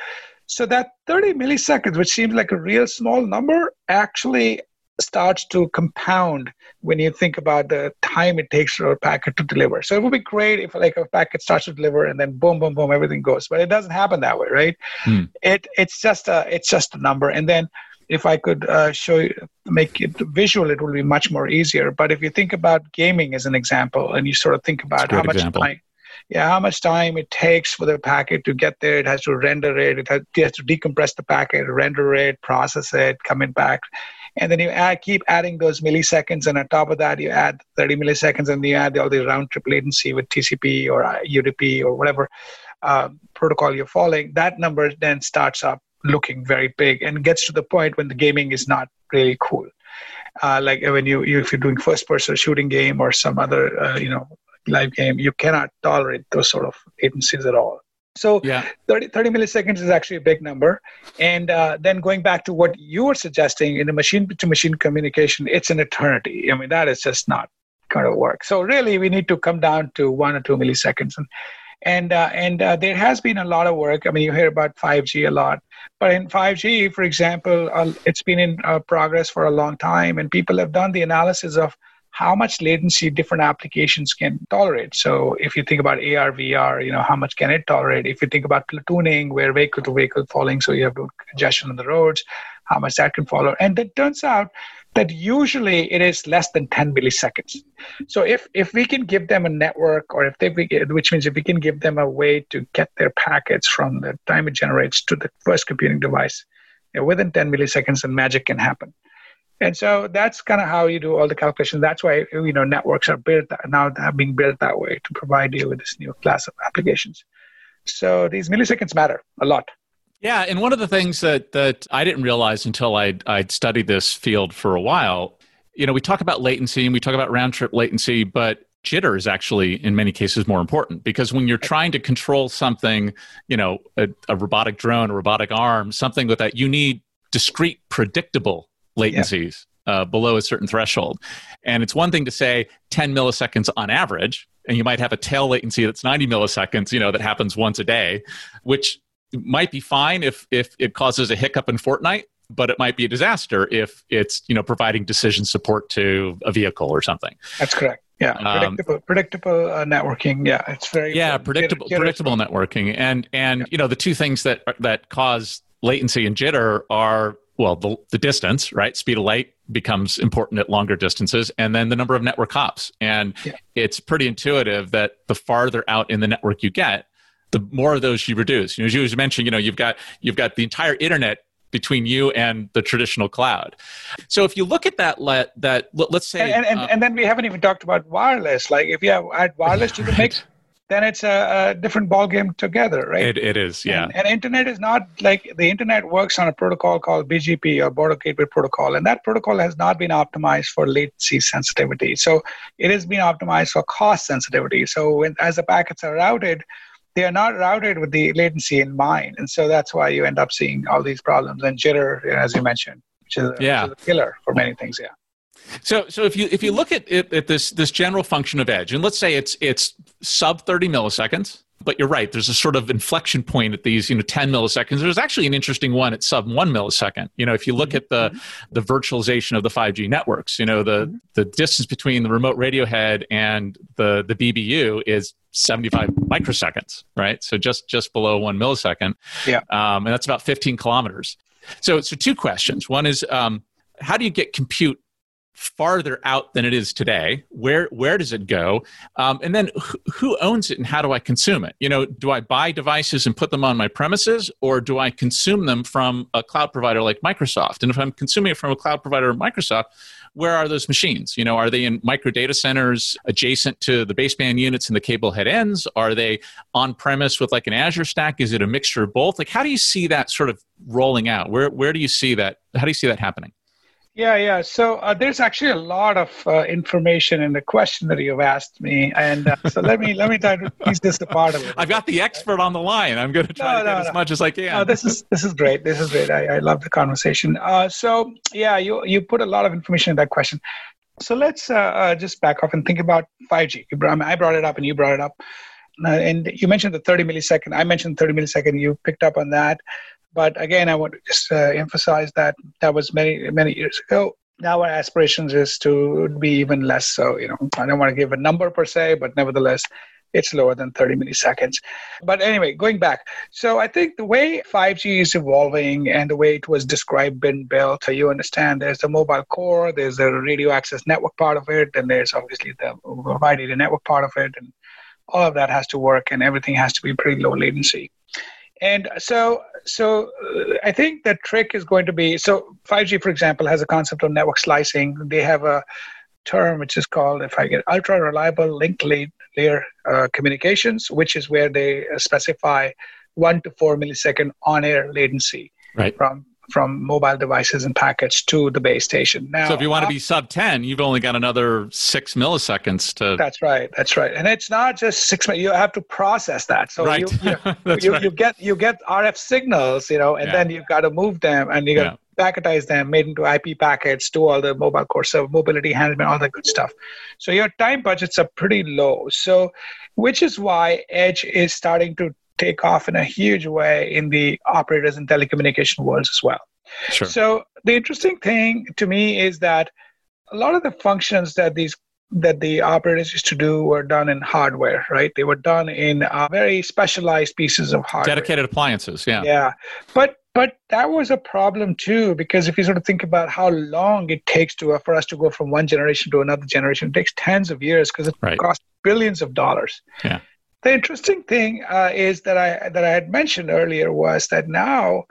Speaker 4: so that 30 milliseconds, which seems like a real small number, actually starts to compound when you think about the time it takes for a packet to deliver. So it would be great if like a packet starts to deliver and then boom, boom, boom, everything goes. But it doesn't happen that way, right?
Speaker 1: Hmm.
Speaker 4: It it's just a it's just a number. And then if I could uh, show you, make it visual, it will be much more easier. But if you think about gaming as an example, and you sort of think about how much
Speaker 1: example.
Speaker 4: time, yeah, how much time it takes for the packet to get there, it has to render it, it has, it has to decompress the packet, render it, process it, come it back, and then you add, keep adding those milliseconds, and on top of that, you add 30 milliseconds, and you add all the round trip latency with TCP or uh, UDP or whatever uh, protocol you're following. That number then starts up looking very big and gets to the point when the gaming is not really cool. Uh, like when you, you if you're doing first person shooting game or some other uh, you know live game, you cannot tolerate those sort of latencies at all. So
Speaker 1: Yeah.
Speaker 4: 30, 30 milliseconds is actually a big number. And uh, then going back to what you were suggesting in the machine to machine communication, it's an eternity. I mean, that is just not going to work. So really, we need to come down to one or two milliseconds. And and uh, and uh, there has been a lot of work. I mean, you hear about 5G a lot, but in 5G, for example, uh, it's been in uh, progress for a long time, and people have done the analysis of how much latency different applications can tolerate. So if you think about AR, VR, you know, how much can it tolerate? If you think about platooning, where vehicle to vehicle falling, so you have congestion on the roads, how much that can follow. And it turns out that usually it is less than 10 milliseconds. So if if we can give them a network, or if they, which means if we can give them a way to get their packets from the time it generates to the first computing device, you know, within 10 milliseconds, then magic can happen. And so that's kind of how you do all the calculations. That's why you know networks are built now have being built that way to provide you with this new class of applications. So these milliseconds matter a lot.
Speaker 1: Yeah, and one of the things that that I didn't realize until I'd, I'd studied this field for a while, you know, we talk about latency and we talk about round trip latency, but jitter is actually in many cases more important because when you're trying to control something, you know, a, a robotic drone, a robotic arm, something with that, you need discrete, predictable latencies uh, below a certain threshold. And it's one thing to say 10 milliseconds on average, and you might have a tail latency that's 90 milliseconds, you know, that happens once a day, which might be fine if if it causes a hiccup in Fortnite, but it might be a disaster if it's you know providing decision support to a vehicle or something.
Speaker 4: That's correct. Yeah,
Speaker 1: Um,
Speaker 4: predictable, predictable uh, networking. Yeah, it's very
Speaker 1: Yeah,
Speaker 4: important.
Speaker 1: predictable
Speaker 4: Jitter- jitter-
Speaker 1: predictable networking, and and you know the two things that that cause latency and jitter are well the the distance, right? Speed of light becomes important at longer distances, and then the number of network hops. And
Speaker 4: Yeah.
Speaker 1: it's pretty intuitive that the farther out in the network you get, the more of those you reduce. You know, as you mentioned, you know, you've got you've got the entire internet between you and the traditional cloud. So if you look at that, let that let- let's say,
Speaker 4: And, and,
Speaker 1: uh,
Speaker 4: and then we haven't even talked about wireless. Like if you have add wireless to the mix, then it's a, a different ballgame together, right?
Speaker 1: it, it is, yeah,
Speaker 4: And, and internet is not like the internet works on a protocol called BGP or Border Gateway Protocol, and that protocol has not been optimized for latency sensitivity. So it has been optimized for cost sensitivity. So when as the packets are routed, they are not routed with the latency in mind, and so that's why you end up seeing all these problems and jitter, as you mentioned, which is
Speaker 1: Yeah.
Speaker 4: which is a killer for many things. Yeah.
Speaker 1: So, so if you if you look at, it, at this this general function of edge, and let's say it's it's sub thirty milliseconds, but you're right. There's a sort of inflection point at these you know ten milliseconds. There's actually an interesting one at sub one millisecond. You know, if you look at the the virtualization of the 5G networks, you know the the distance between the remote radio head and the the BBU is 75 microseconds, right? So just just below one millisecond.
Speaker 4: Yeah.
Speaker 1: um, and that's about 15 kilometers. So, so two questions. One is, um, how do you get compute farther out than it is today? Where where does it go? Um, and then who, owns it and how do I consume it? You know, do I buy devices and put them on my premises, or do I consume them from a cloud provider like Microsoft? And if I'm consuming it from a cloud provider Microsoft, where are those machines? You know, are they in micro data centers adjacent to the baseband units and the cable head ends? Are they on premise with like an Azure stack? Is it a mixture of both? Like, how do you see that sort of rolling out? Where where do you see that? How do you see that happening?
Speaker 4: Yeah, yeah. So uh, there's actually a lot of uh, information in the question that you've asked me, and uh, so let me let me try to piece this apart a little.
Speaker 1: I've got the expert on the line. I'm going to try no, to get no, as much as I can.
Speaker 4: No, this is this is great. This is great. I, I love the conversation. Uh, so yeah, you you put a lot of information in that question. So let's uh, uh, just back off and think about 5G. I brought it up, and you brought it up, and you mentioned the 30 millisecond. I mentioned 30 millisecond. You picked up on that. But again, I want to just uh, emphasize that that was many, many years ago. Now our aspirations is to be even less so. You know, I don't want to give a number per se, but nevertheless, it's lower than 30 milliseconds. But anyway, going back, so I think the way 5G is evolving and the way it was described and built, you understand there's the mobile core, there's the radio access network part of it, and there's obviously the wide area network part of it, and all of that has to work, and everything has to be pretty low latency. And so, so uh, I think the trick is going to be so 5G, for example, has a concept of network slicing. They have a term which is called, if I get ultra reliable link layer uh, communications, which is where they specify one to four millisecond on air latency
Speaker 1: right.
Speaker 4: from from mobile devices and packets to the base station.
Speaker 1: Now, so if you want to be uh, sub 10, you've only got another six milliseconds to.
Speaker 4: That's right. That's right. And it's not just six. You have to process that. So
Speaker 1: right.
Speaker 4: you, you, you, right. you, get you get RF signals, you know, and yeah. then you've got to move them and you got to yeah. packetize them, made into IP packets, do all the mobile core so mobility management, all that good stuff. So your time budgets are pretty low. So, which is why Edge is starting to take off in a huge way in the operators and telecommunication worlds as well.
Speaker 1: Sure.
Speaker 4: So the interesting thing to me is that a lot of the functions that these that the operators used to do were done in hardware, right? They were done in uh, very specialized pieces of hardware.
Speaker 1: Dedicated appliances, yeah.
Speaker 4: Yeah. But but that was a problem too because if you sort of think about how long it takes to uh, for us to go from one generation to another generation, it takes tens of years because it right. costs billions of dollars.
Speaker 1: Yeah.
Speaker 4: The interesting thing uh, is that I that I had mentioned earlier was that now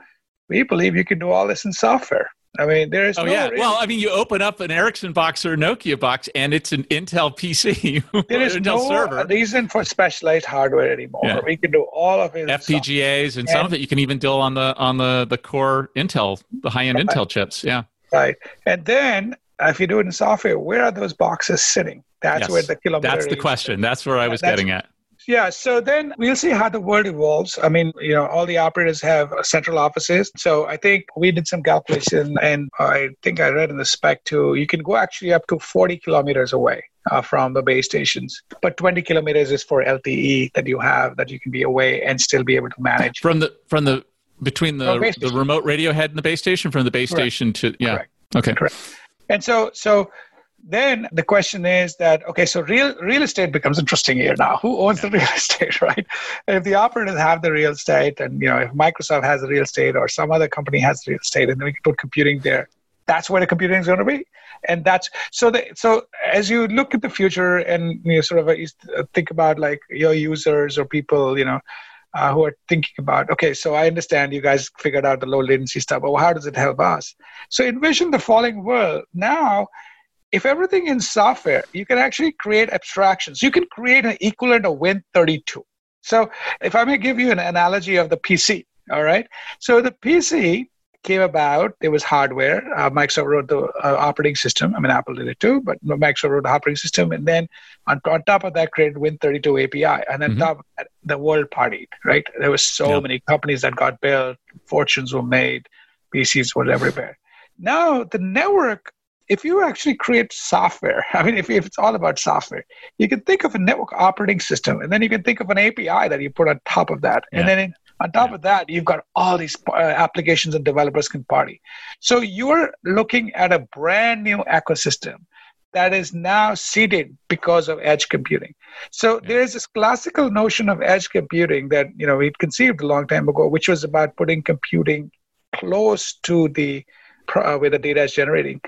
Speaker 4: we believe you can do all this in software. I mean, there's
Speaker 1: oh
Speaker 4: no
Speaker 1: yeah. Well, I mean, you open up an Ericsson box or a Nokia box, and it's an Intel PC.
Speaker 4: there is
Speaker 1: Intel
Speaker 4: no
Speaker 1: server.
Speaker 4: reason for specialized hardware anymore. Yeah. We can do all of it.
Speaker 1: FPGAs, and, and some of it you can even do on the on the the core Intel, the high end right. Intel chips. Yeah.
Speaker 4: Right, and then if you do it in software, where are those boxes sitting? That's yes. where the kilometer.
Speaker 1: That's the question. That's where I was getting at.
Speaker 4: Yeah, so then we'll see how the world evolves. I mean, you know, all the operators have central offices. So I think we did some calculation, and I think I read in the spec too, you can go actually up to 40 kilometers away. Uh, from the base stations, but 20 kilometers is for LTE that you have that you can be away and still be able to manage
Speaker 1: from the from the between the the remote radio head and the base station from the base Correct. station to yeah
Speaker 4: Correct.
Speaker 1: okay
Speaker 4: Correct. And so so then the question is that okay so real real estate becomes interesting here now. Who owns the real estate right? And if the operators have the real estate and you know if microsoft has the real estate or some other company has the real estate and then we can put computing there that's where the computing is going to be. And that's so the, so as you look at the future and you know, sort of uh, think about like your users or people you know uh, who are thinking about okay so i understand you guys figured out the low latency stuff but how does it help us? So envision the following world. Now if everything in software, you can actually create abstractions. You can create an equivalent of Win32. So if I may give you an analogy of the PC, all right? So the PC came about, there was hardware. Uh, Microsoft wrote the uh, operating system. I mean, Apple did it too, but Microsoft wrote the operating system. And then on, on top of that, created Win32 API. And then mm-hmm. top of that, the world partied, right? There was so many companies that got built, fortunes were made, PCs were everywhere. Now the network if you actually create software, I mean, if, if it's all about software, you can think of a network operating system, and then you can think of an API that you put on top of that. Yeah. And then in, on top yeah. of that, you've got all these uh, applications and developers can party. So you're looking at a brand new ecosystem that is now seeded because of edge computing. So yeah. there's this classical notion of edge computing that you know we conceived a long time ago, which was about putting computing close to the uh, where the data is generating.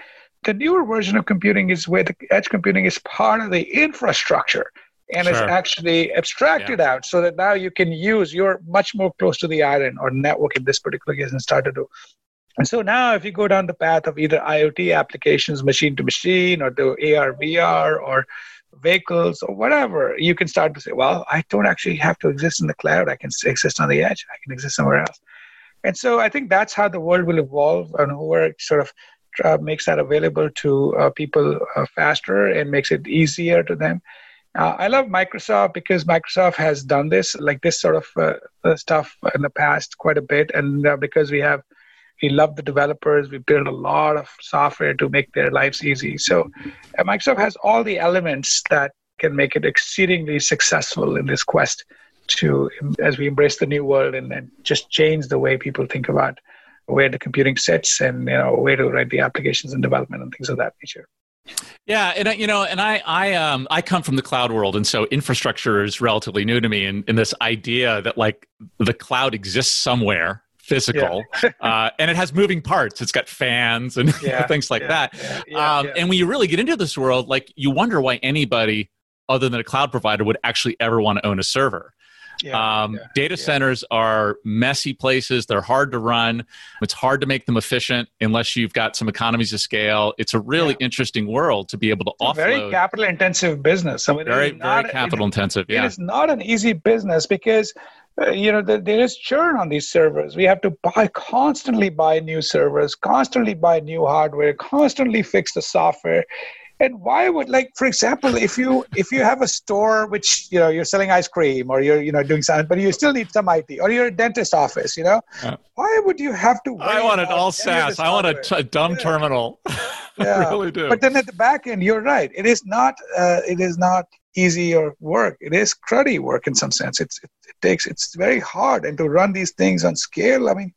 Speaker 4: The newer version of computing is where the edge computing is part of the infrastructure and sure. it's actually abstracted yeah. out so that now you can use you're much more close to the island or network in this particular case and start to do and so now if you go down the path of either iot applications machine to machine or the ar vr or vehicles or whatever you can start to say well i don't actually have to exist in the cloud i can exist on the edge i can exist somewhere else and so i think that's how the world will evolve and whoever sort of uh, makes that available to uh, people uh, faster and makes it easier to them uh, I love Microsoft because Microsoft has done this, like this sort of uh, stuff in the past quite a bit. And because we have, we love the developers, we build a lot of software to make their lives easy. So Microsoft has all the elements that can make it exceedingly successful in this quest to, as we embrace the new world and, and just change the way people think about where the computing sits and you know where to write the applications and development and things of that nature.
Speaker 1: Yeah, and you know, and I, I, um, I come from the cloud world, and so infrastructure is relatively new to me. And, and this idea that like the cloud exists somewhere physical, yeah. uh, and it has moving parts. It's got fans and yeah, things like
Speaker 4: yeah,
Speaker 1: that. Um, and when you really get into this world, like you wonder why anybody other than a cloud provider would actually ever want to own a server. Yeah, um, yeah, data yeah. centers are messy places. They're hard to run. It's hard to make them efficient unless you've got some economies of scale. It's a really interesting world to be able to offload.
Speaker 4: Very capital intensive business.
Speaker 1: I mean, very, very capital it, intensive. Yeah.
Speaker 4: It is not an easy business because uh, you know the, there is churn on these servers we have to buy constantly buy new servers constantly buy new hardware constantly fix the software and why would like for example if you if you have a store which you know you're selling ice cream or you're you know doing something but you still need some it or you're a dentist office you know yeah. why would you have to
Speaker 1: i want it all saas. I want a, t- a dumb yeah. terminal. Yeah. i really do.
Speaker 4: But then at the back end you're right. It is not uh, it is not easy or work. It is cruddy work in some sense. It's it, it takes it's very hard. And to run these things on scale i mean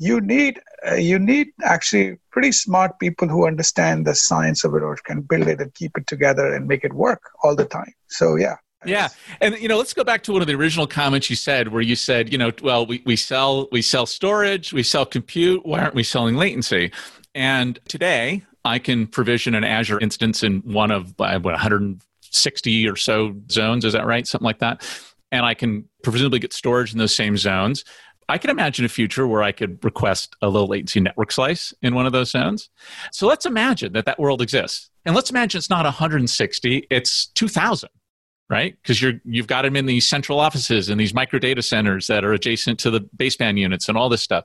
Speaker 4: you need uh, you need actually pretty smart people who understand the science of it or can build it and keep it together and make it work all the time. So yeah.
Speaker 1: Yeah. And you know let's go back to one of the original comments you said where you said you know well we, we sell we sell storage we sell compute why aren't we selling latency? And today i can provision an azure instance in one of what, 160 or so zones is that right? Something like that. And i can presumably get storage in those same zones I can imagine a future where I could request a low latency network slice in one of those zones. So let's imagine that that world exists. And let's imagine it's not 160, it's 2000, right? Because you're, you've got them in these central offices and these micro data centers that are adjacent to the baseband units and all this stuff.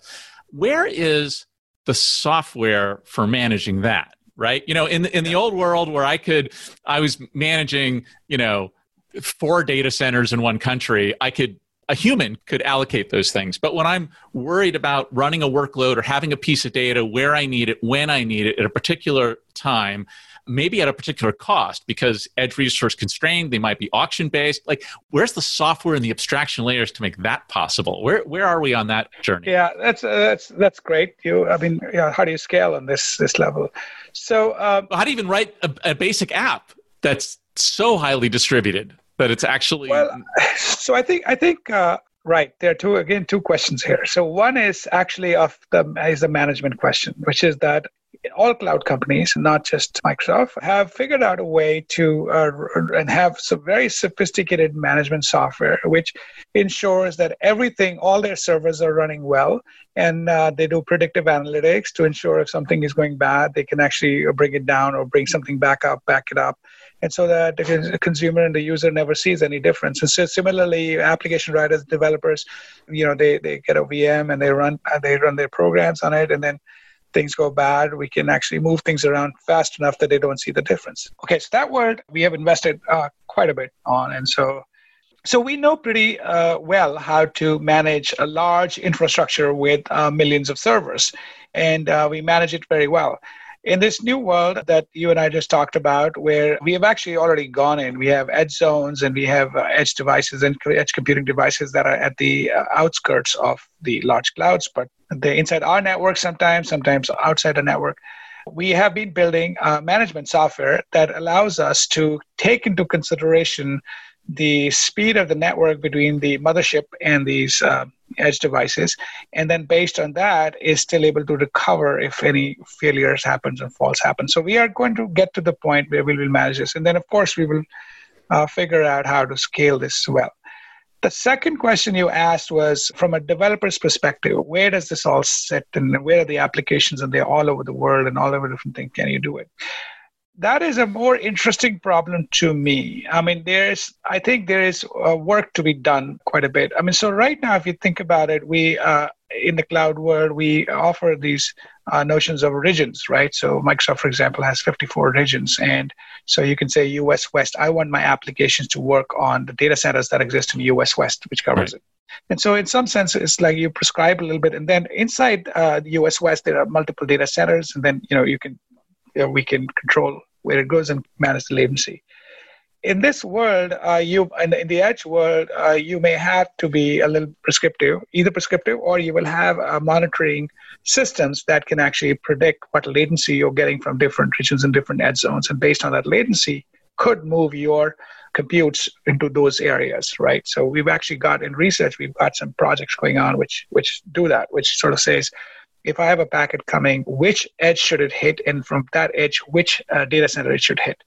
Speaker 1: Where is the software for managing that? Right? You know, in the, in the old world where I could, I was managing, you know, four data centers in one country, I could a human could allocate those things. But when I'm worried about running a workload or having a piece of data where I need it, when I need it, at a particular time, maybe at a particular cost because edge resource constrained they might be auction based like where's the software and the abstraction layers to make that possible? Where where are we on that journey?
Speaker 4: Yeah that's uh, that's that's great. You i mean yeah, how do you scale on this this level? So um,
Speaker 1: how do you even write a, a basic app that's so highly distributed that it's actually
Speaker 4: well so i think i think uh, right there are two again two questions here. So one is actually of the is the management question which is that all cloud companies, not just Microsoft, have figured out a way to uh, and have some very sophisticated management software, which ensures that everything, all their servers are running well, and uh, they do predictive analytics to ensure if something is going bad, they can actually bring it down or bring something back up, back it up and so that the consumer and the user never sees any difference. And so similarly, application writers, developers, you know, they, they get a VM and they run they run their programs on it, and then things go bad, we can actually move things around fast enough that they don't see the difference. Okay, so that word we have invested uh, quite a bit on, and so so we know pretty uh, well how to manage a large infrastructure with uh, millions of servers, and uh, we manage it very well in this new world that you and I just talked about, where we have actually already gone in, we have edge zones and we have uh, edge devices and edge computing devices that are at the uh, outskirts of the large clouds, but they're inside our network sometimes, sometimes outside the network. We have been building management software that allows us to take into consideration the speed of the network between the mothership and these uh, edge devices, and then based on that, is still able to recover if any failures happens and faults happen. So we are going to get to the point where we will manage this, and then of course we will uh, figure out how to scale this well. The second question you asked was from a developer's perspective, where does this all sit and where are the applications and they're all over the world and all over different things. Can you do it? That is a more interesting problem to me. I mean, there's, I think there is uh, work to be done quite a bit. I mean, so right now, if you think about it, we, uh, in the cloud world, we offer these uh, notions of regions, right? So Microsoft, for example, has 54 regions. And so you can say US West, I want my applications to work on the data centers that exist in US West, which covers right. it. And so, in some sense, it's like you prescribe a little bit, and then inside uh, the U.S. West, there are multiple data centers, and then you know you can, know, we can control where it goes and manage the latency in this world, uh, you in in the, edge world, uh, you may have to be a little prescriptive, either prescriptive or you will have uh, monitoring systems that can actually predict what latency you're getting from different regions and different edge zones, and based on that latency, could move your computes into those areas, right? So we've actually got in research, we've got some projects going on which which do that, which sort of says. If I have a packet coming, which edge should it hit, and from that edge, which uh, data center it should hit?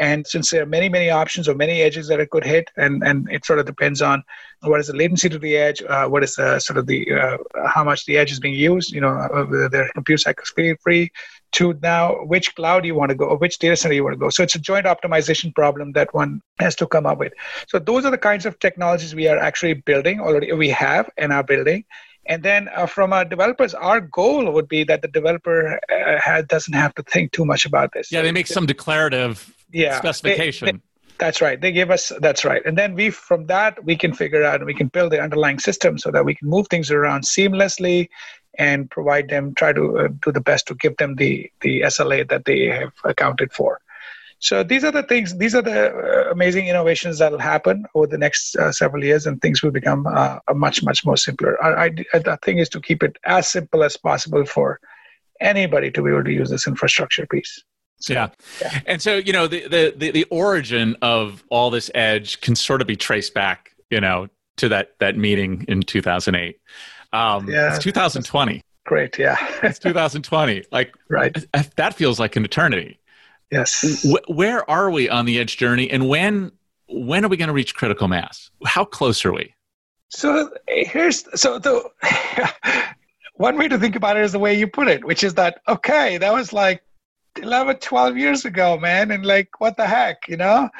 Speaker 4: And since there are many, many options or many edges that it could hit, and, and it sort of depends on what is the latency to the edge, uh, what is the sort of the uh, how much the edge is being used, you know, uh, whether their compute cycle speed free, to now which cloud you want to go or which data center you want to go. So it's a joint optimization problem that one has to come up with. So those are the kinds of technologies we are actually building already. We have and are building. And then uh, from our developers, our goal would be that the developer uh, has, doesn't have to think too much about this.
Speaker 1: Yeah, they make some declarative yeah, specification. They, they,
Speaker 4: that's right. They give us that's right, and then we from that we can figure out and we can build the underlying system so that we can move things around seamlessly and provide them try to uh, do the best to give them the the SLA that they have accounted for. So these are the things. These are the uh, amazing innovations that will happen over the next uh, several years, and things will become uh, much much more simpler. I, I, the thing is to keep it as simple as possible for anybody to be able to use this infrastructure piece.
Speaker 1: So, yeah. yeah. And so, you know, the, the, the, the origin of all this edge can sort of be traced back, you know, to that, that meeting in 2008. Um, yeah. It's 2020.
Speaker 4: Great. Yeah.
Speaker 1: it's 2020. Like,
Speaker 4: right.
Speaker 1: That feels like an eternity.
Speaker 4: Yes.
Speaker 1: Where are we on the edge journey and when, when are we going to reach critical mass? How close are we?
Speaker 4: So here's, so the, one way to think about it is the way you put it, which is that, okay, that was like 11, 12 years ago, man. And like, what the heck, you know?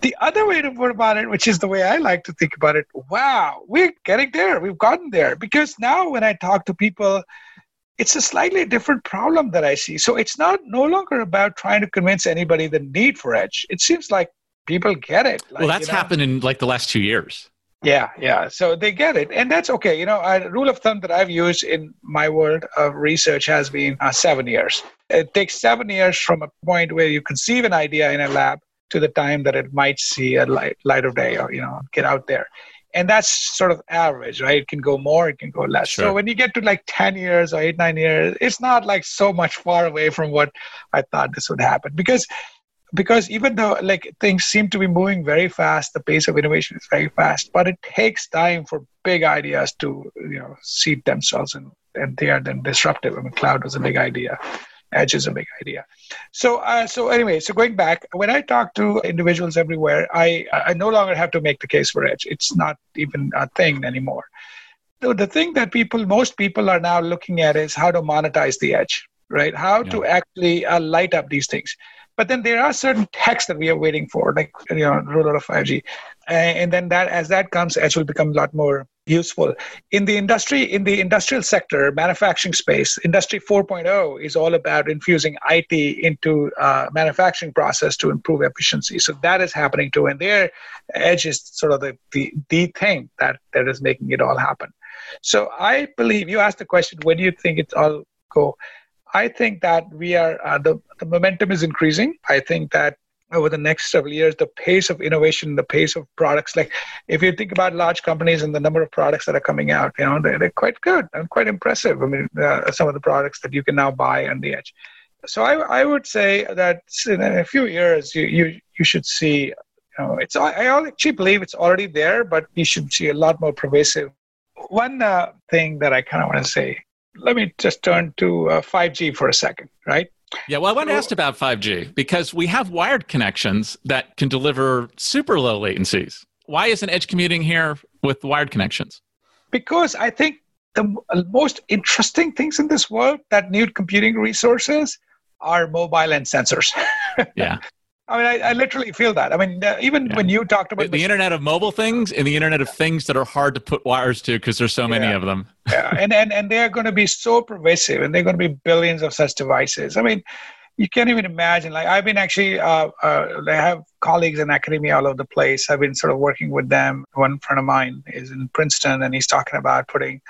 Speaker 4: The other way to put about it, which is the way I like to think about it, wow, we're getting there. We've gotten there. Because now when I talk to people, it's a slightly different problem that I see. So it's not no longer about trying to convince anybody the need for edge. It seems like people get it.
Speaker 1: Like, well, that's you know, happened in like the last two years.
Speaker 4: Yeah, yeah. So they get it, and that's okay. You know, a rule of thumb that I've used in my world of research has been uh, seven years. It takes seven years from a point where you conceive an idea in a lab to the time that it might see a light, light of day or you know get out there, and that's sort of average, right? It can go more, it can go less. Sure. So when you get to like ten years or eight, nine years, it's not like so much far away from what I thought this would happen because because even though like things seem to be moving very fast the pace of innovation is very fast but it takes time for big ideas to you know seed themselves and and they are then disruptive i mean cloud was a big idea edge is a big idea. So uh, so anyway so going back when i talk to individuals everywhere i i no longer have to make the case for edge. It's not even a thing anymore. So the thing that people most people are now looking at is how to monetize the edge right? How yeah. to actually uh, light up these things. But then there are certain techs that we are waiting for, like you know, rollout of 5G, and then that as that comes, edge will become a lot more useful. In the industry in the industrial sector manufacturing space industry 4.0 is all about infusing it into uh, manufacturing process to improve efficiency. So that is happening too and their edge is sort of the, the the thing that that is making it all happen. So i believe you asked the question when do you think it's all go? I think that we are uh, the the momentum is increasing. I think that over the next several years, the pace of innovation, the pace of products, like if you think about large companies and the number of products that are coming out, you know, they're, they're quite good and quite impressive. I mean, uh, some of the products that you can now buy on the edge. So I, I would say that in a few years, you, you, you should see, you know, it's, I actually believe it's already there, but you should see a lot more pervasive one uh, thing that I kind of want to say, let me just turn to uh, 5G for a second, right?
Speaker 1: Yeah, well, I want to ask about 5G because we have wired connections that can deliver super low latencies. Why isn't edge computing here with wired connections?
Speaker 4: Because I think the uh, most interesting things in this world that need computing resources are mobile and sensors.
Speaker 1: yeah.
Speaker 4: I mean, I, I, literally feel that. I mean, uh, even yeah. when you talked about
Speaker 1: the, the, Internet of Mobile things and the Internet of Things that are hard to put wires to because there's so many
Speaker 4: yeah.
Speaker 1: of them.
Speaker 4: yeah, and, and and they're going to be so pervasive, and they're going to be billions of such devices. I mean, you can't even imagine. Like I've been actually, uh, uh, I have colleagues in academia all over the place. I've been sort of working with them. One friend of mine is in Princeton, and he's talking about putting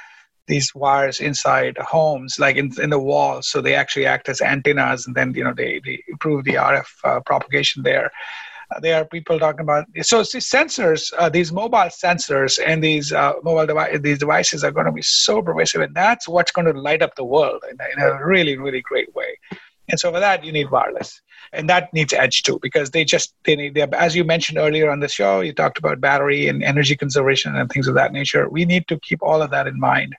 Speaker 4: these wires inside homes, like in, in the walls, so they actually act as antennas, and then you know they, they improve the RF uh, propagation there. Uh, there are people talking about so these sensors, uh, these mobile sensors, and these uh, mobile device, these devices are going to be so pervasive, and that's what's going to light up the world in a, in a really, really great way. And so for that, you need wireless and that needs edge too because they just they need they, as you mentioned earlier on the show you talked about battery and energy conservation and things of that nature we need to keep all of that in mind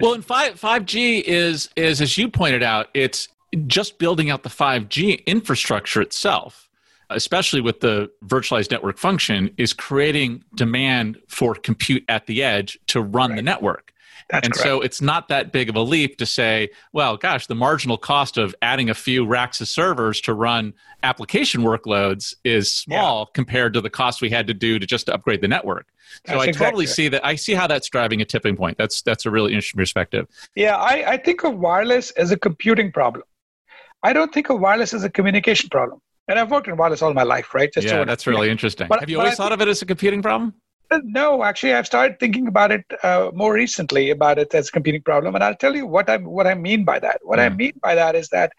Speaker 1: well and 5 5g is is as you pointed out it's just building out the 5g infrastructure itself especially with the virtualized network function is creating demand for compute at the edge to run right. the network
Speaker 4: that's
Speaker 1: and
Speaker 4: correct.
Speaker 1: so it's not that big of a leap to say, well, gosh, the marginal cost of adding a few racks of servers to run application workloads is small yeah. compared to the cost we had to do to just upgrade the network. So I exactly totally right. see that. I see how that's driving a tipping point. That's that's a really interesting perspective.
Speaker 4: Yeah, I, I think of wireless as a computing problem. I don't think of wireless as a communication problem. And I've worked in wireless all my life, right?
Speaker 1: Just yeah, that's really interesting. But, Have you always thought of it as a computing problem?
Speaker 4: No, actually, I've started thinking about it uh, more recently about it as a competing problem, and I'll tell you what I what I mean by that. What mm. I mean by that is that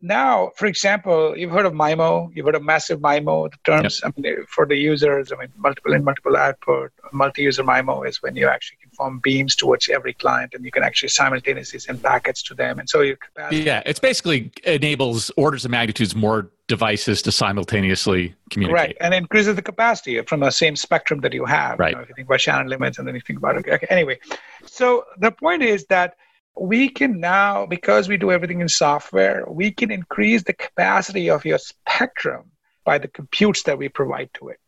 Speaker 4: now, for example, you've heard of MIMO, you've heard of massive MIMO. The terms yep. I mean, for the users, I mean, multiple in, multiple output. Multi-user MIMO is when you actually can form beams towards every client, and you can actually simultaneously send packets to them. And so you
Speaker 1: yeah, it's basically enables orders of magnitudes more devices to simultaneously communicate.
Speaker 4: Right, and increases the capacity from the same spectrum that you have.
Speaker 1: Right.
Speaker 4: You know, if you think about Shannon limits, and then you think about it. Okay, anyway, so the point is that we can now, because we do everything in software, we can increase the capacity of your spectrum by the computes that we provide to it.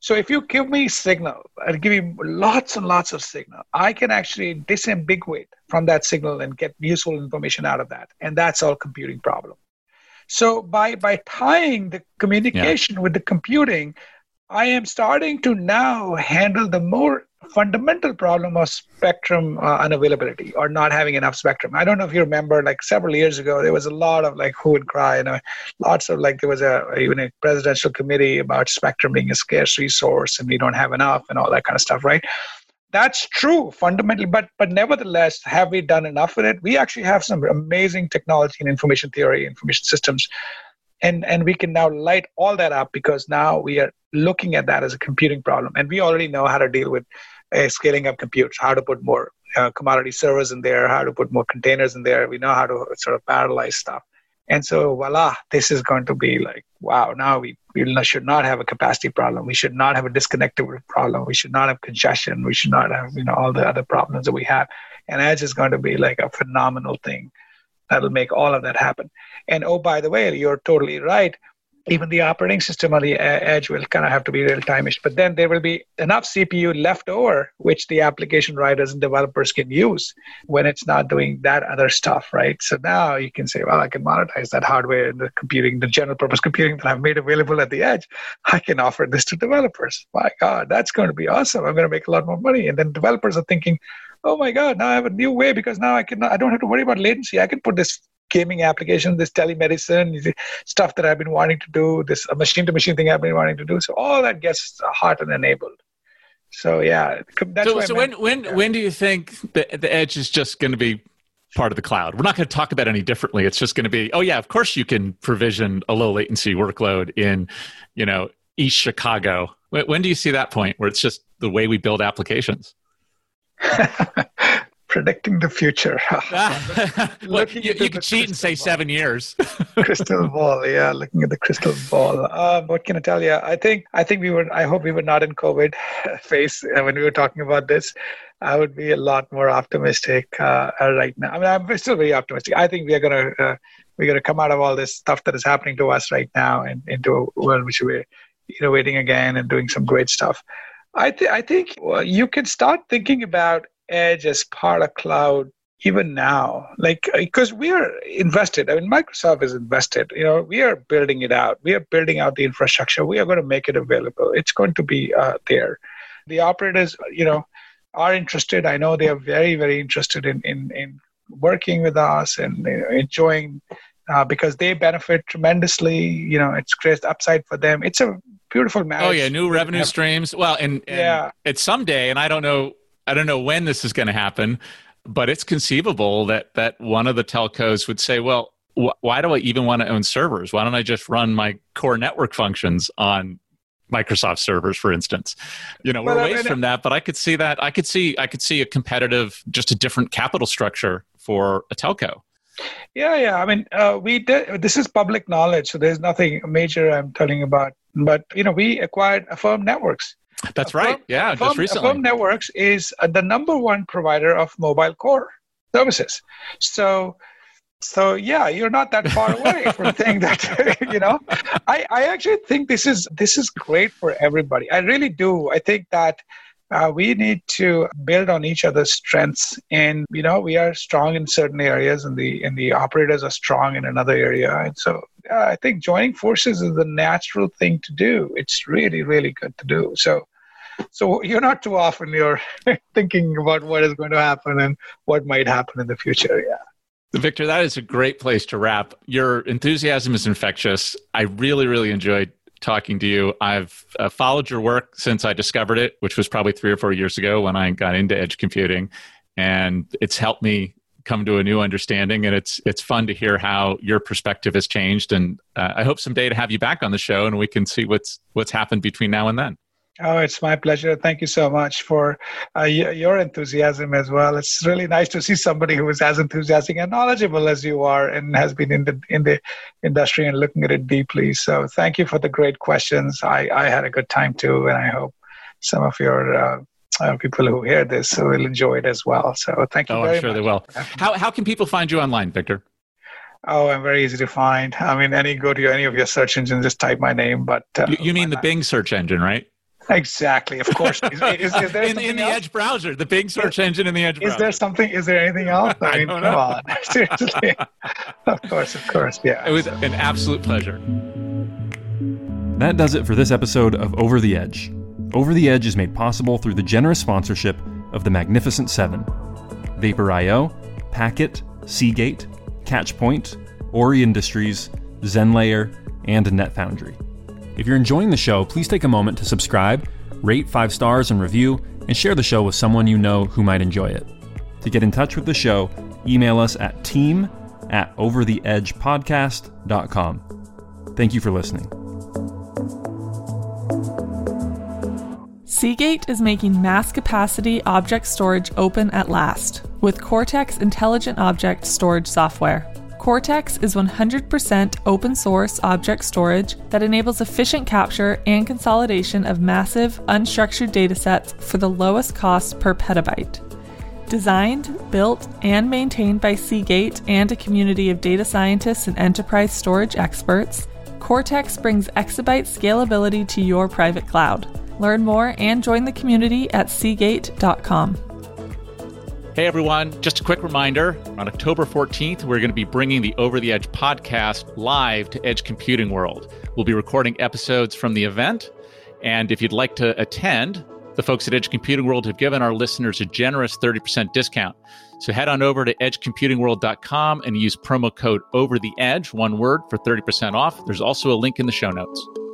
Speaker 4: So if you give me signal, I'll give you lots and lots of signal. I can actually disambiguate from that signal and get useful information out of that. And that's all computing problem. So by by tying the communication yeah. with the computing, I am starting to now handle the more fundamental problem of spectrum uh, unavailability or not having enough spectrum. I don't know if you remember, like several years ago, there was a lot of like who would cry, know, lots of like there was a even a presidential committee about spectrum being a scarce resource and we don't have enough and all that kind of stuff, right? That's true fundamentally, but but nevertheless, have we done enough with it? We actually have some amazing technology in information theory, information systems and and we can now light all that up because now we are looking at that as a computing problem and we already know how to deal with scaling up compute how to put more uh, commodity servers in there how to put more containers in there. We know how to sort of parallelize stuff. And so voila this is going to be like wow now we, we should not have a capacity problem. We should not have a disconnectivity problem. We should not have congestion. We should not have you know all the other problems that we have. And edge is going to be like a phenomenal thing that'll make all of that happen. And oh, by the way, you're totally right. Even the operating system on the edge will kind of have to be real time-ish, but then there will be enough CPU left over, which the application writers and developers can use when it's not doing that other stuff, right? So now you can say, well, I can monetize that hardware and the computing, the general purpose computing that I've made available at the edge. I can offer this to developers. My God, that's going to be awesome. I'm going to make a lot more money. And then developers are thinking, oh my god now i have a new way because now i can i don't have to worry about latency i can put this gaming application this telemedicine stuff that i've been wanting to do this uh, machine to machine thing i've been wanting to do. So all that gets hot and enabled. So yeah
Speaker 1: so, so when when yeah. when do you think the, the edge is just going to be part of the cloud? We're not going to talk about any differently. It's just going to be oh yeah of course you can provision a low latency workload in you know east chicago. When do you see that point where it's just the way we build applications
Speaker 4: predicting the future.
Speaker 1: you, you can cheat and say ball. seven years.
Speaker 4: crystal ball, yeah, looking at the crystal ball. Um, what can I tell you? I think I think we were. I hope we were not in COVID phase when we were talking about this. I would be a lot more optimistic uh, right now. I mean, I'm still very optimistic. I think we are gonna uh, we're gonna come out of all this stuff that is happening to us right now and into a world which we're innovating again and doing some great stuff. I, th- I think you can start thinking about edge as part of cloud even now. Like because we are invested. I mean microsoft is invested. You know we are building it out. We are building out the infrastructure. We are going to make it available. It's going to be uh, there. The operators you know are interested. I know they are very very interested in in, in working with us and you know, enjoying uh, because they benefit tremendously. You know it's great upside for them. It's a beautiful marriage
Speaker 1: oh yeah new revenue streams. Well and, and yeah. it's someday and i don't know I don't know when this is going to happen, but it's conceivable that that one of the telcos would say, "Well, wh- why do I even want to own servers? Why don't I just run my core network functions on Microsoft servers, for instance?" You know, we're well, ways from that, but I could see that. I could see I could see a competitive, just a different capital structure for a telco.
Speaker 4: Yeah, yeah. I mean, uh, we did. This is public knowledge, so there's nothing major I'm telling about. But you know, we acquired Affirm Networks.
Speaker 1: That's right. Affirm, yeah,
Speaker 4: Affirm,
Speaker 1: just recently.
Speaker 4: Affirm Networks is uh, the number one provider of mobile core services. So, so yeah, you're not that far away from saying that. you know, I I actually think this is this is great for everybody. I really do. I think that. Uh, we need to build on each other's strengths and you know we are strong in certain areas and the and the operators are strong in another area and so uh, I think joining forces is the natural thing to do. It's really, really good to do. So, so you're not too often you're thinking about what is going to happen and what might happen in the future. Yeah.
Speaker 1: Victor, that is a great place to wrap. Your enthusiasm is infectious. I really, really enjoyed talking to you. I've uh, followed your work since I discovered it, which was probably three or four years ago when I got into edge computing. And it's helped me come to a new understanding and it's it's fun to hear how your perspective has changed and uh, i hope someday to have you back on the show and we can see what's what's happened between now and then
Speaker 4: Oh, it's my pleasure. Thank you so much for uh, y- your enthusiasm as well. It's really nice to see somebody who is as enthusiastic and knowledgeable as you are, and has been in the in the industry and looking at it deeply. So, thank you for the great questions. I I had a good time too, and I hope some of your uh, uh, people who hear this will enjoy it as well. So thank you. Oh,
Speaker 1: I'm sure
Speaker 4: much.
Speaker 1: they will. How how can people find you online, Victor?
Speaker 4: Oh, I'm very easy to find. I mean, any go to any of your search engines, just type my name. But
Speaker 1: uh, you, you mean the Bing search engine, right?
Speaker 4: Exactly, of course. Is, is,
Speaker 1: is there in, in the else? Edge browser, the Bing search engine in the Edge browser.
Speaker 4: Is there something? Is there anything else? I, I mean, come know. on, seriously. of course, of course, yeah.
Speaker 1: It was an absolute pleasure.
Speaker 2: That does it for this episode of Over the Edge. Over the Edge is made possible through the generous sponsorship of the Magnificent Seven Vapor.io, Packet, Seagate, Catchpoint, Ori Industries, ZenLayer, and NetFoundry. If you're enjoying the show, please take a moment to subscribe, rate five stars and review, and share the show with someone you know who might enjoy it. To get in touch with the show, email us at team at overtheedgepodcast.com. Thank you for listening.
Speaker 3: Seagate is making mass capacity object storage open at last with CORTX Intelligent Object Storage software. CORTX is 100% open source object storage that enables efficient capture and consolidation of massive, unstructured datasets for the lowest cost per petabyte. Designed, built, and maintained by Seagate and a community of data scientists and enterprise storage experts, CORTX brings exabyte scalability to your private cloud. Learn more and join the community at seagate.com.
Speaker 1: Hey everyone, just a quick reminder on October 14th, we're going to be bringing the Over the Edge podcast live to Edge Computing World. We'll be recording episodes from the event. And if you'd like to attend, the folks at Edge Computing World have given our listeners a generous 30% discount. So head on over to edgecomputingworld.com and use promo code over the edge, one word, for 30% off. There's also a link in the show notes.